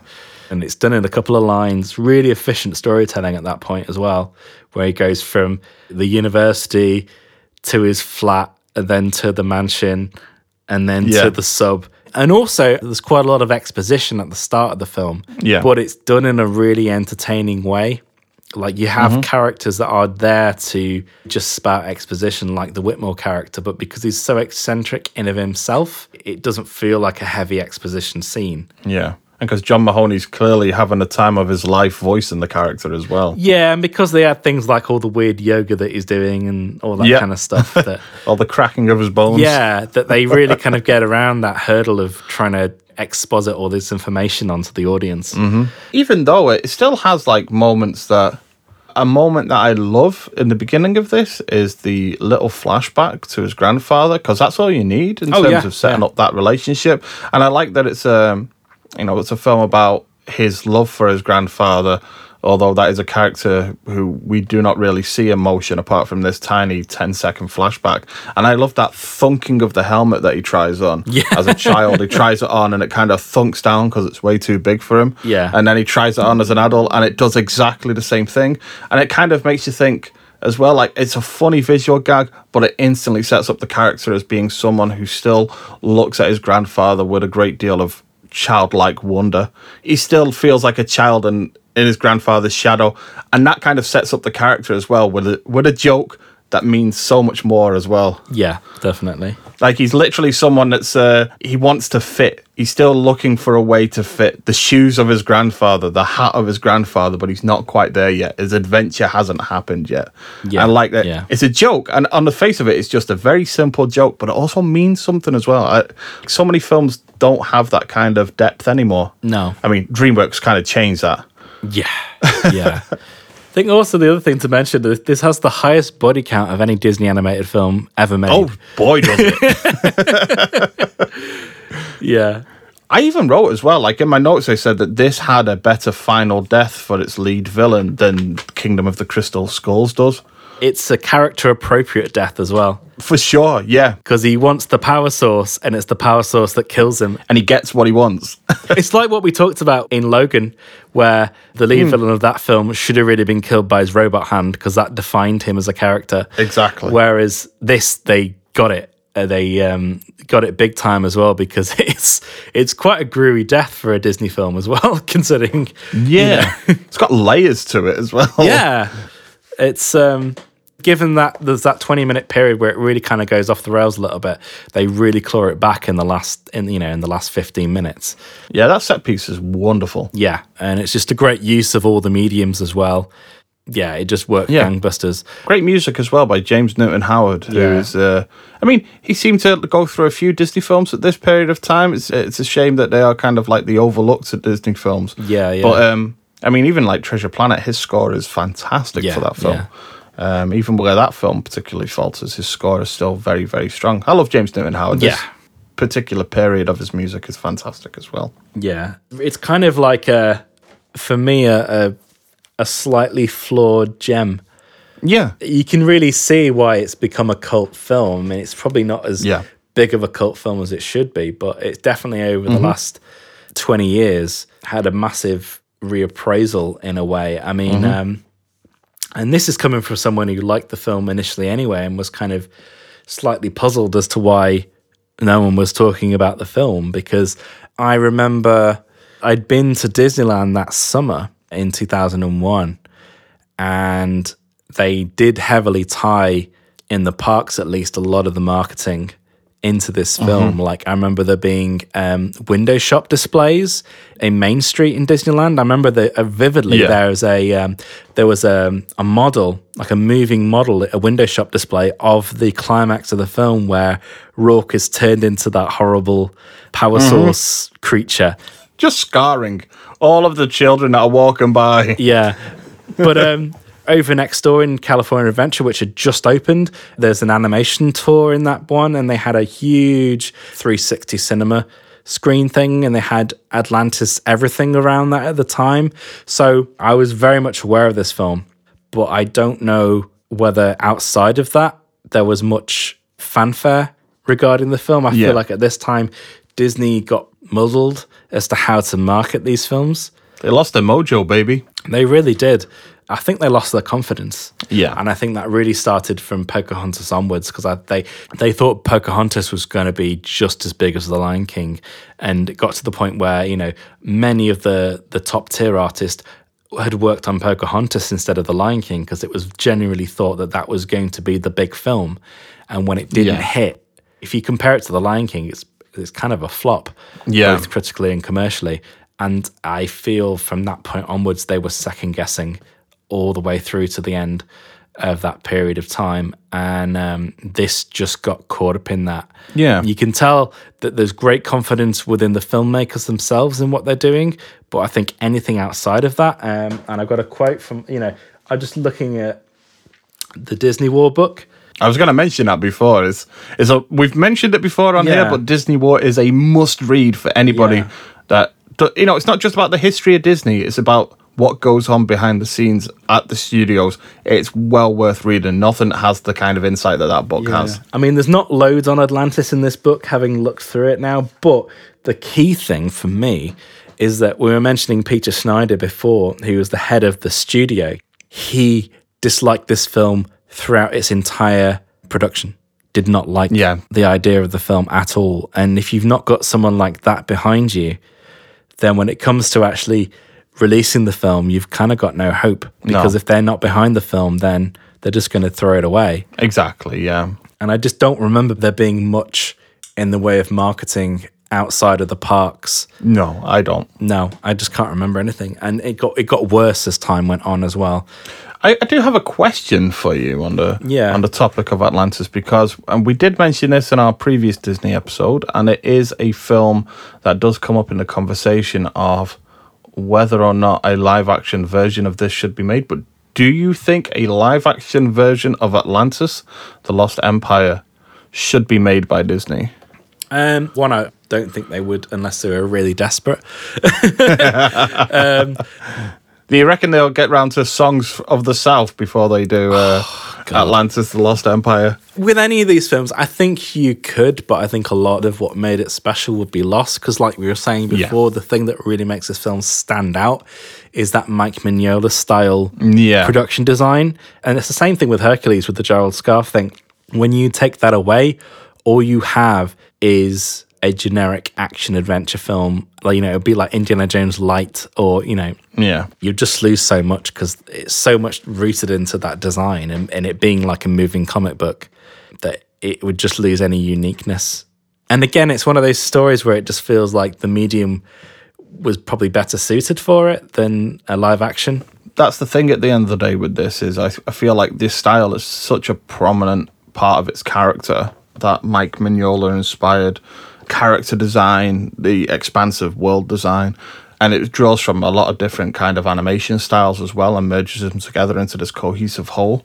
And it's done in a couple of lines. Really efficient storytelling at that point as well, where he goes from the university to his flat and then to the mansion and then Yeah. to the sub. And also, there's quite a lot of exposition at the start of the film. Yeah. But it's done in a really entertaining way. Like you have Mm-hmm. characters that are there to just spout exposition, like the Whitmore character, but because he's so eccentric in of himself, it doesn't feel like a heavy exposition scene. Yeah. And because John Mahoney's clearly having the time of his life voicing the character as well. Yeah, and because they had things like all the weird yoga that he's doing and all that Yeah. kind of stuff that All the cracking of his bones. yeah, that they really kind of get around that hurdle of trying to exposit all this information onto the audience. Even though it still has like moments that. A moment that I love in the beginning of this is the little flashback to his grandfather because that's all you need in Oh, terms yeah, of setting yeah. up that relationship. And I like that it's um, you know, it's a film about his love for his grandfather, although that is a character who we do not really see emotion apart from this tiny 10 second flashback. And I love that thunking of the helmet that he tries on. Yeah. As a child, he tries it on and it kind of thunks down because it's way too big for him. Yeah. And then he tries it on as an adult and it does exactly the same thing. And it kind of makes you think as well, like it's a funny visual gag, but it instantly sets up the character as being someone who still looks at his grandfather with a great deal of childlike wonder. He still feels like a child in, in his grandfather's shadow. And that kind of sets up the character as well with a, with a joke that means so much more as well. Yeah, definitely. Like he's literally someone that's uh, he wants to fit. He's still looking for a way to fit the shoes of his grandfather, the hat of his grandfather, but he's not quite there yet. His adventure hasn't happened yet. Yeah, and like that, yeah. it's a joke, and on the face of it, it's just a very simple joke, but it also means something as well. I, so many films don't have that kind of depth anymore. No. I mean, DreamWorks kind of changed that. Yeah, yeah. I think also the other thing to mention is this has the highest body count of any Disney animated film ever made. Oh boy, does it! yeah. I even wrote as well, like in my notes, I said that this had a better final death for its lead villain than Kingdom of the Crystal Skulls does. It's a character appropriate death as well. For sure, yeah. Because he wants the power source and it's the power source that kills him. And he gets what he wants. it's like what we talked about in Logan, where the lead Hmm. villain of that film should have really been killed by his robot hand because that defined him as a character. Exactly. Whereas this, they got it. Uh, they um, got it big time as well because it's it's quite a gruey death for a Disney film as well, considering. yeah. it's got layers to it as well. Yeah, it's um, given that there's that 20 minute period where it really kind of goes off the rails a little bit. They really claw it back in the last in you know in the last 15 minutes. Yeah, that set piece is wonderful. Yeah, and it's just a great use of all the mediums as well. Yeah, it just worked Yeah. gangbusters. Great music as well by James Newton Howard, who Yeah. is, uh, I mean, he seemed to go through a few Disney films at this period of time. It's, it's a shame that they are kind of like the overlooked at Disney films. Yeah, yeah. But, um, I mean, even like Treasure Planet, his score is fantastic Yeah, for that film. Um, even where that film particularly falters, his score is still very, very strong. I love James Newton Howard. This Yeah. particular period of his music is fantastic as well. Yeah, it's kind of like a for me a a, a slightly flawed gem. Yeah. You can really see why it's become a cult film. I mean, it's probably not as Yeah. big of a cult film as it should be, but it's definitely over Mm-hmm. the last 20 years had a massive reappraisal in a way. I mean, Mm-hmm. um, and this is coming from someone who liked the film initially anyway and was kind of slightly puzzled as to why no one was talking about the film because I remember I'd been to Disneyland that summer in 2001 and they did heavily tie in the parks at least a lot of the marketing into this film like i remember there being um, window shop displays in main street in disneyland i remember that uh, vividly Yeah. there was a um, there was a, a model like a moving model a window shop display of the climax of the film where rourke is turned into that horrible power source creature Just scarring all of the children that are walking by. yeah. But um, over next door in California Adventure, which had just opened, there's an animation tour in that one, and they had a huge 360 cinema screen thing, and they had Atlantis everything around that at the time. So I was very much aware of this film, but I don't know whether outside of that there was much fanfare regarding the film. I Yeah. feel like at this time Disney got muddled as to how to market these films. They lost their mojo, baby. They really did. I think they lost their confidence. Yeah. and I think that really started from Pocahontas onwards because they they thought Pocahontas was going to be just as big as The Lion King, and it got to the point where you know many of the the top tier artists had worked on Pocahontas instead of The Lion King because it was generally thought that that was going to be the big film, and when it didn't Yeah. hit, if you compare it to The Lion King, it's it's kind of a flop, Yeah. both critically and commercially. And I feel from that point onwards, they were second guessing all the way through to the end of that period of time. And um, this just got caught up in that. Yeah. You can tell that there's great confidence within the filmmakers themselves in what they're doing. But I think anything outside of that, um, and I've got a quote from, you know, I'm just looking at the Disney War book. I was going to mention that before. It's, it's a, we've mentioned it before on Yeah. here, but Disney War is a must read for anybody Yeah. that, that, you know, it's not just about the history of Disney, it's about what goes on behind the scenes at the studios. It's well worth reading. Nothing has the kind of insight that that book has. I mean, there's not loads on Atlantis in this book, having looked through it now, but the key thing for me is that we were mentioning Peter Schneider before, who was the head of the studio. He disliked this film throughout its entire production, did not like Yeah. the idea of the film at all. And if you've not got someone like that behind you, then when it comes to actually releasing the film, you've kind of got no hope because No. if they're not behind the film, then they're just going to throw it away. Exactly. Yeah. And I just don't remember there being much in the way of marketing outside of the parks. No, I don't. No, I just can't remember anything. And it got it got worse as time went on as well. I, I do have a question for you on the Yeah. on the topic of Atlantis because and we did mention this in our previous Disney episode, and it is a film that does come up in the conversation of whether or not a live action version of this should be made. But do you think a live action version of Atlantis, The Lost Empire, should be made by Disney? Um, one, I don't think they would unless they were really desperate. Do you reckon they'll get round to Songs of the South before they do uh, Atlantis, The Lost Empire? With any of these films, I think you could, but I think a lot of what made it special would be lost. Because, like we were saying Yeah. before, the thing that really makes this film stand out is that Mike Mignola style Yeah. production design. And it's the same thing with Hercules with the Gerald Scarfe thing. When you take that away, all you have is a generic action adventure film. Like, you know, it'd be like Indiana Jones Light or, you know, Yeah. you just lose so much because it's so much rooted into that design and, and it being like a moving comic book that it would just lose any uniqueness. And again, it's one of those stories where it just feels like the medium was probably better suited for it than a live action. that's the thing at the end of the day with this is I, I feel like this style is such a prominent part of its character that Mike Mignola inspired character design, the expansive world design, and it draws from a lot of different kind of animation styles as well and merges them together into this cohesive whole.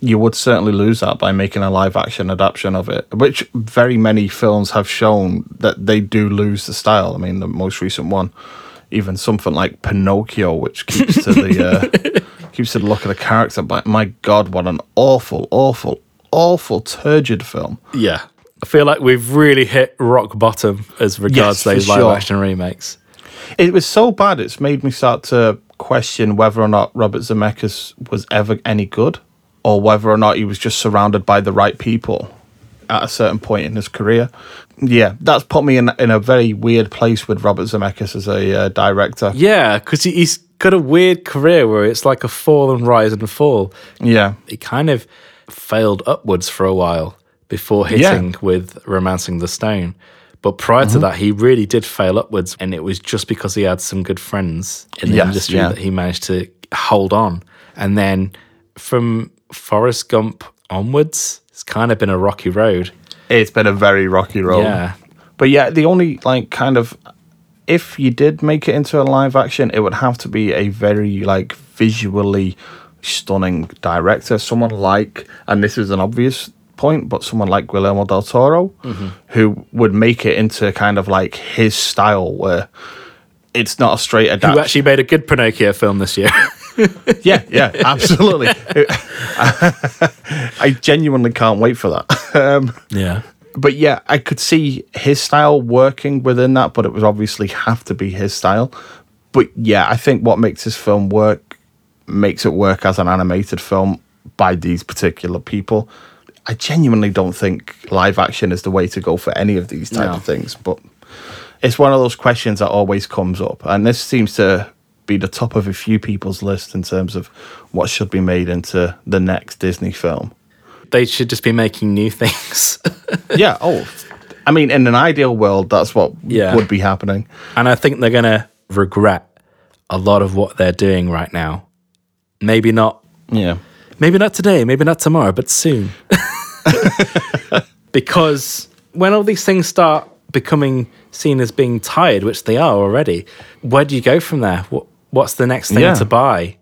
You would certainly lose that by making a live action adaptation of it, which very many films have shown that they do lose the style. I mean, the most recent one, even something like Pinocchio, which keeps to the uh, keeps to the look of the character. But my God, what an awful, awful, awful, turgid film. Yeah. I feel like we've really hit rock bottom as regards Yes, those live sure. action remakes. It was so bad, it's made me start to question whether or not Robert Zemeckis was ever any good, or whether or not he was just surrounded by the right people at a certain point in his career. Yeah, that's put me in in a very weird place with Robert Zemeckis as a uh, director. Yeah, because he's got a weird career where it's like a fall and rise and fall. Yeah, he kind of failed upwards for a while before Yeah. hitting with Romancing the Stone. But prior Mm-hmm. to that, he really did fail upwards, and it was just because he had some good friends in the Yes, industry yeah. that he managed to hold on. And then from Forrest Gump onwards, it's kind of been a rocky road. it's been a very rocky road. Yeah. But yeah, the only like kind of if you did make it into a live action, it would have to be a very like visually stunning director, someone like and this is an obvious point, but someone like Guillermo del Toro, Mm-hmm. who would make it into kind of like his style where it's not a straight Who adapt. actually made a good Pinocchio film this year. yeah, yeah, absolutely. I genuinely can't wait for that. Um, yeah. but yeah, I could see his style working within that, but it would obviously have to be his style. But yeah, I think what makes this film work makes it work as an animated film by these particular people. I genuinely don't think live action is the way to go for any of these type No. of things, but it's one of those questions that always comes up, and this seems to be the top of a few people's list in terms of what should be made into the next Disney film. They should just be making new things. yeah. Oh, I mean, in an ideal world, that's what Yeah. would be happening. And I think they're going to regret a lot of what they're doing right now. Maybe not Yeah. maybe not today, maybe not tomorrow, but soon. because when all these things start becoming seen as being tired, which they are already, where do you go from there? What what's the next thing Yeah. to buy?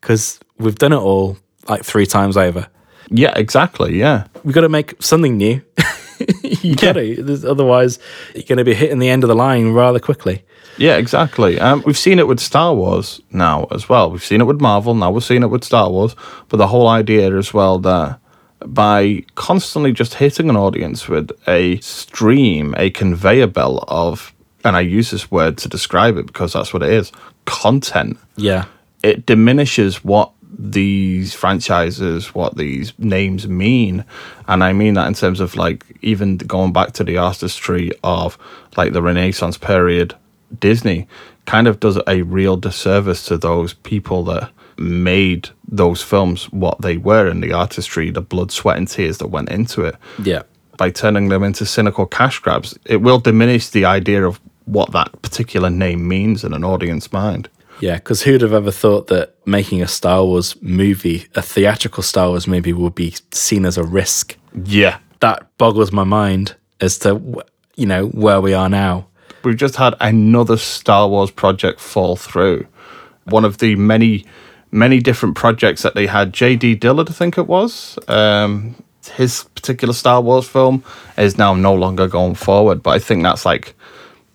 Because we've done it all like three times over. Yeah. Exactly. Yeah. We've got to make something new. you got to, There's- otherwise you're going to be hitting the end of the line rather quickly. Yeah. Exactly. Um, we've seen it with Star Wars now as well. We've seen it with Marvel. Now we're seeing it with Star Wars. But the whole idea as well that by constantly just hitting an audience with a stream, a conveyor belt of, and I use this word to describe it because that's what it is, content. Yeah. it diminishes what these franchises, what these names mean. And I mean that in terms of like even going back to the artistry of like the Renaissance period, Disney kind of does a real disservice to those people that made those films what they were and the artistry, the blood, sweat, and tears that went into it. Yeah. By turning them into cynical cash grabs, it will diminish the idea of what that particular name means in an audience mind. Yeah, because who'd have ever thought that making a Star Wars movie, a theatrical Star Wars movie, would be seen as a risk? Yeah. That boggles my mind as to, you know, where we are now. We've just had another Star Wars project fall through. One of the many, many different projects that they had. J.D. Dillard, I think it was. Um, his particular Star Wars film is now no longer going forward, but I think that's like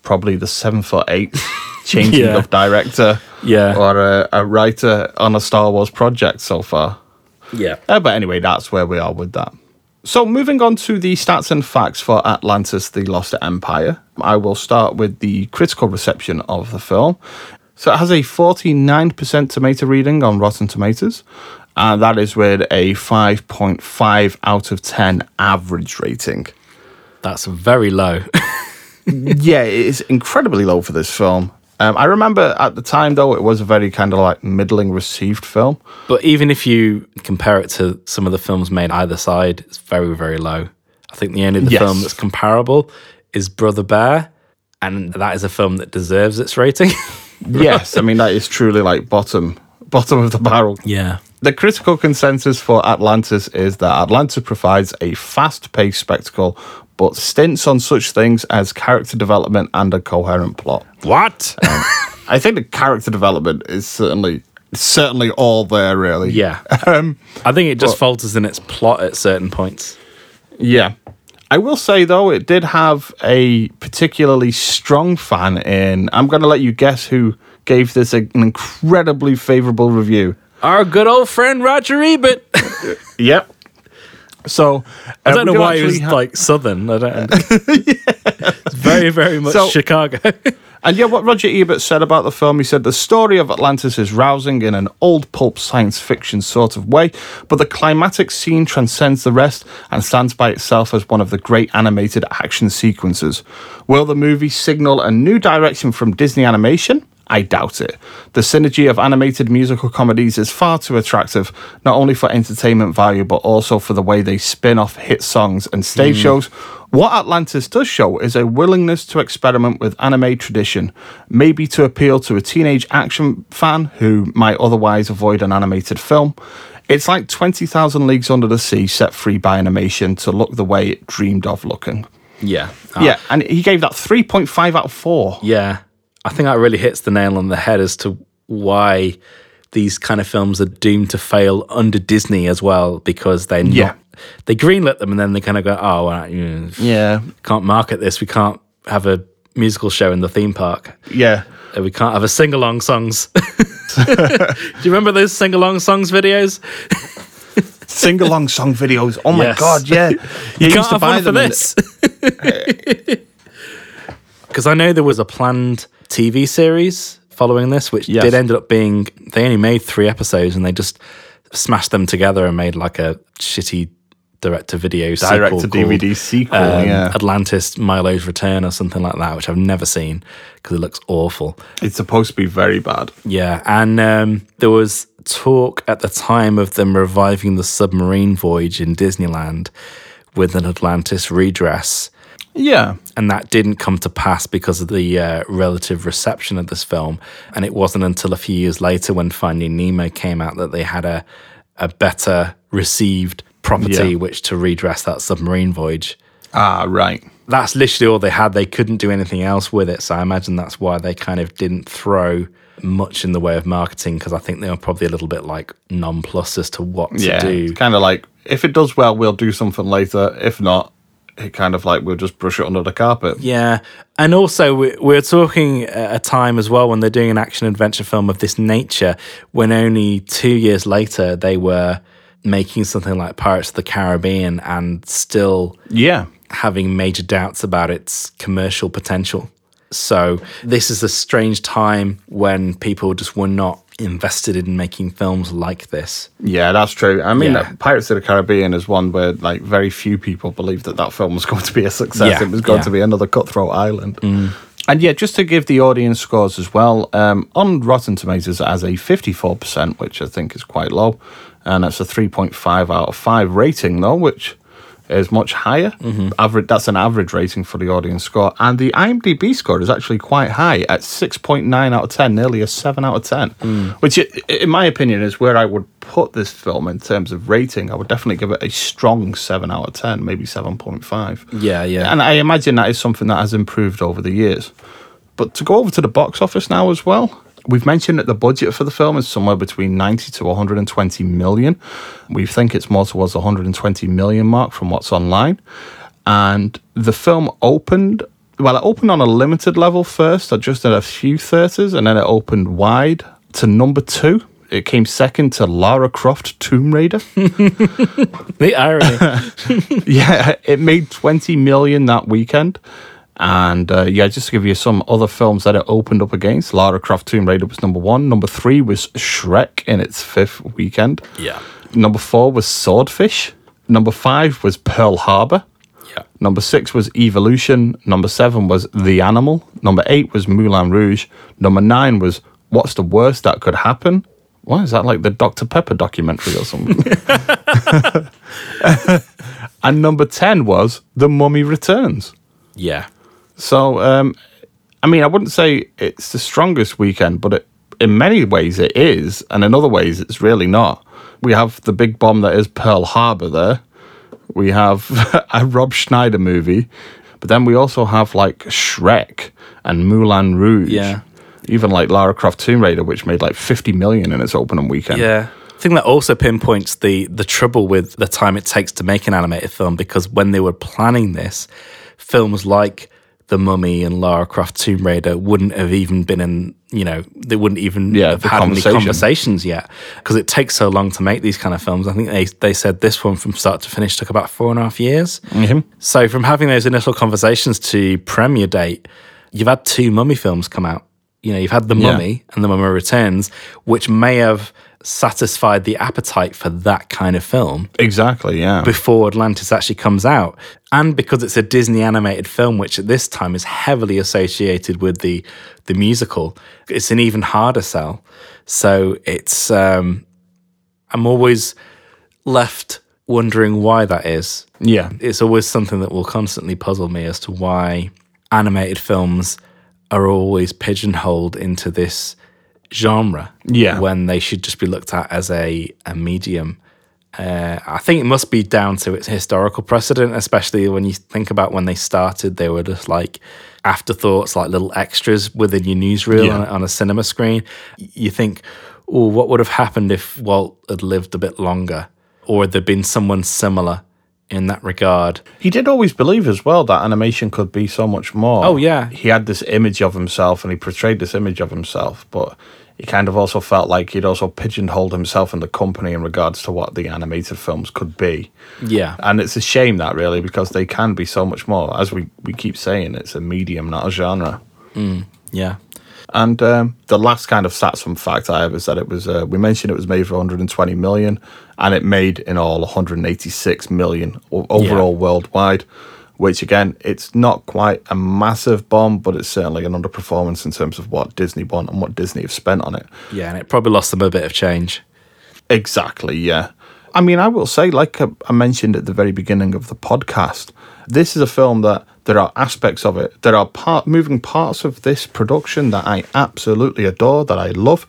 probably the seventh or eighth changing Yeah. of director Yeah. or a, a writer on a Star Wars project so far. Yeah. Uh, but anyway, that's where we are with that. So, moving on to the stats and facts for Atlantis the Lost Empire, I will start with the critical reception of the film. So, it has a 49% tomato reading on Rotten Tomatoes, and that is with a 5.5 out of 10 average rating. That's very low. yeah, it is incredibly low for this film. Um, I remember at the time, though, it was a very kind of like middling received film. but even if you compare it to some of the films made either side, it's very, very low. I think the only the Yes. film that's comparable is Brother Bear, and that is a film that deserves its rating. yes, I mean, that is truly like bottom, bottom of the barrel. yeah. The critical consensus for Atlantis is that Atlantis provides a fast paced spectacle, but stints on such things as character development and a coherent plot. What? I think the character development is certainly certainly all there, really. yeah. Um, I think it just but- falters in its plot at certain points. yeah. I will say though, it did have a particularly strong fan in. I'm going to let you guess who gave this a- an incredibly favorable review. Our good old friend Roger Ebert. Yep. So I uh, don't know do why he was ha- like Southern. I don't. It's very, very much So- Chicago. And yeah, what Roger Ebert said about the film, he said the story of Atlantis is rousing in an old pulp science fiction sort of way, but the climatic scene transcends the rest and stands by itself as one of the great animated action sequences. Will the movie signal a new direction from Disney animation? I doubt it. The synergy of animated musical comedies is far too attractive, not only for entertainment value, but also for the way they spin off hit songs and stage hmm. shows. What Atlantis does show is a willingness to experiment with anime tradition, maybe to appeal to a teenage action fan who might otherwise avoid an animated film. It's like 20,000 Leagues Under the Sea set free by animation to look the way it dreamed of looking. yeah. Yeah, and he gave that 3.5 out of 4. Yeah. I think that really hits the nail on the head as to why these kind of films are doomed to fail under Disney as well because they're not. Yeah. They greenlit them and then they kind of go, oh, well, Yeah, can't market this. We can't have a musical show in the theme park. yeah. Uh, We can't have a sing along songs. Do you remember those sing along songs videos? Sing along song videos. Oh my Yes. God, yeah. You can't have one for this. Because I know there was a planned TV series following this, which Yes. did end up being, they only made three episodes and they just smashed them together and made like a shitty direct to video Direct to DVD sequel, yeah. Atlantis Milo's Return or something like that, which I've never seen because it looks awful. It's supposed to be very bad. Yeah, and um, there was talk at the time of them reviving the submarine voyage in Disneyland with an Atlantis redress, Yeah. and that didn't come to pass because of the uh, relative reception of this film. And it wasn't until a few years later, when Finding Nemo came out, that they had a a better received property Yeah. which to redress that submarine voyage. Ah, right. That's literally all they had. They couldn't do anything else with it. So I imagine that's why they kind of didn't throw much in the way of marketing because I think they were probably a little bit like nonplussed as to what to Yeah. do. Kind of like, if it does well, we'll do something later. If not, it kind of like we'll just brush it under the carpet. Yeah. And also, we- we're talking at a time as well when they're doing an action adventure film of this nature, when only two years later they were making something like Pirates of the Caribbean and still Yeah. having major doubts about its commercial potential. So, this is a strange time when people just were not invested in making films like this. Yeah, that's true. I mean, Yeah. uh, Pirates of the Caribbean is one where like very few people believed that that film was going to be a success. Yeah, It was going yeah. to be another cutthroat island. And yeah, just to give the audience scores as well, um, on Rotten Tomatoes it has a 54%, which I think is quite low. And that's a 3.5 out of 5 rating, though, which is much higher. Mm-hmm. Average, that's an average rating for the audience score. And the IMDb score is actually quite high at 6.9 out of 10, nearly a 7 out of 10, mm. which, in my opinion, is where I would put this film in terms of rating. I would definitely give it a strong 7 out of 10, maybe 7.5. Yeah, yeah. And I imagine that is something that has improved over the years. But to go over to the box office now as well, we've mentioned that the budget for the film is somewhere between 90 to 120 million. We think it's more towards the 120 million mark from what's online. And the film opened, well, it opened on a limited level first, at just at a few theatres, and then it opened wide to number two. It came second to Lara Croft Tomb Raider. The irony. Yeah, it made 20 million that weekend. And uh, yeah, just to give you some other films that it opened up against, Lara Croft Tomb Raider was number one. Number three was Shrek in its fifth weekend. yeah. Number four was Swordfish. Number five was Pearl Harbor. Yeah. Number six was Evolution. Number seven was The Animal. Number eight was Moulin Rouge. Number nine was What's the Worst That Could Happen? Why is that like the Dr. Pepper documentary or something? and number 10 was The Mummy Returns. Yeah. So, um, I mean, I wouldn't say it's the strongest weekend, but it, in many ways it is, and in other ways it's really not. We have the big bomb that is Pearl Harbor there. We have a Rob Schneider movie, but then we also have like Shrek and Moulin Rouge. Yeah. Even like Lara Croft Tomb Raider, which made like 50 million in its opening weekend. Yeah. I think that also pinpoints the the trouble with the time it takes to make an animated film because when they were planning this, films like The Mummy and Lara Croft Tomb Raider wouldn't have even been in, you know, they wouldn't even Yeah, have had any conversations yet because it takes so long to make these kind of films. I think they, they said this one from start to finish took about four and a half years. Mhm. So from having those initial conversations to premiere date, you've had two mummy films come out. You know, you've had The Yeah. Mummy and The Mummy Returns, which may have satisfied the appetite for that kind of film Exactly, yeah. before Atlantis actually comes out. And because it's a Disney animated film, which at this time is heavily associated with the the musical, it's an even harder sell. So it's um I'm always left wondering why that is yeah. it's always something that will constantly puzzle me as to why animated films are always pigeonholed into this genre Yeah. when they should just be looked at as a, a medium. Uh, I think it must be down to its historical precedent, especially when you think about when they started, they were just like afterthoughts, like little extras within your newsreel Yeah. on, on a cinema screen. You think, oh, what would have happened if Walt had lived a bit longer? Or had there been someone similar in that regard? He did always believe as well that animation could be so much more. Oh, yeah. He had this image of himself and he portrayed this image of himself, but he kind of also felt like he'd also pigeonholed himself and the company in regards to what the animated films could be. Yeah. And it's a shame that really because they can be so much more. As we, we keep saying, it's a medium, not a genre. Mm, yeah. And um, the last kind of stats from fact I have is that it was, uh, we mentioned it was made for 120 million and it made in all 186 million overall worldwide, which again, it's not quite a massive bomb, but it's certainly an underperformance in terms of what Disney want and what Disney have spent on it. Yeah. And it probably lost them a bit of change. Exactly, yeah. I mean, I will say, like I I mentioned at the very beginning of the podcast, this is a film that there are aspects of it, there are part moving parts of this production that I absolutely adore, that I love.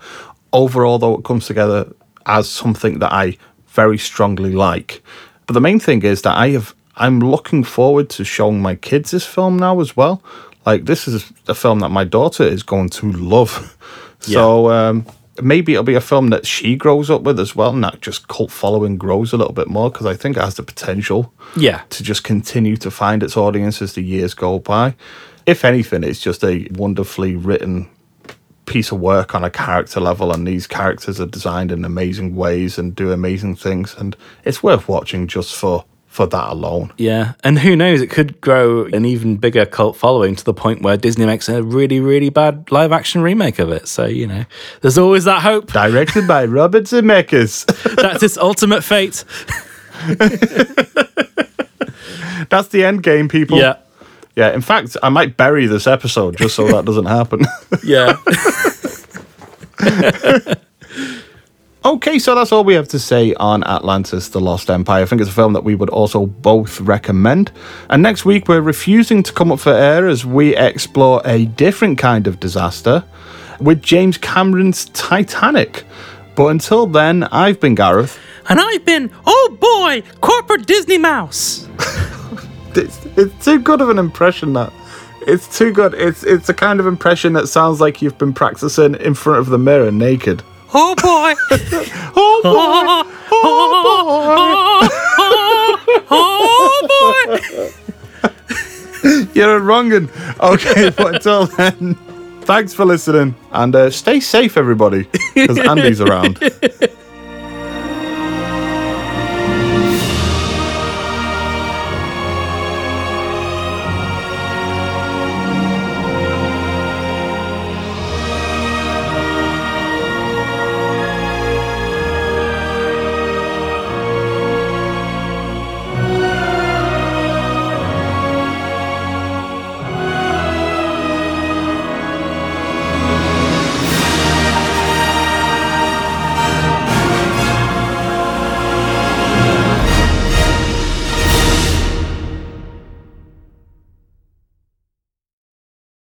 Overall, though, it comes together as something that I very strongly like. But the main thing is that I have I'm looking forward to showing my kids this film now as well. Like this is a film that my daughter is going to love. So um, maybe it'll be a film that she grows up with as well, and that just cult following grows a little bit more because I think it has the potential Yeah. to just continue to find its audience as the years go by. If anything, it's just a wonderfully written piece of work on a character level, and these characters are designed in amazing ways and do amazing things, and it's worth watching just for for that alone. Yeah. And who knows, it could grow an even bigger cult following to the point where Disney makes a really, really bad live action remake of it. So, you know, there's always that hope. Directed by Robert Zemeckis. That's its ultimate fate. That's the end game, people. Yeah. Yeah, in fact, I might bury this episode just so that doesn't happen. Yeah. Okay, so that's all we have to say on Atlantis The Lost Empire. I think it's a film that we would also both recommend. And next week, we're refusing to come up for air as we explore a different kind of disaster with James Cameron's Titanic. But until then, I've been Gareth. and I've been, oh boy, corporate Disney mouse. It's, it's too good of an impression, that. It's too good. It's, it's a kind of impression that sounds like you've been practicing in front of the mirror naked. Oh boy. Oh, boy! oh boy. Oh boy. You're a wrongin'. Okay, but until then, thanks for listening and uh, stay safe, everybody, because Andy's around.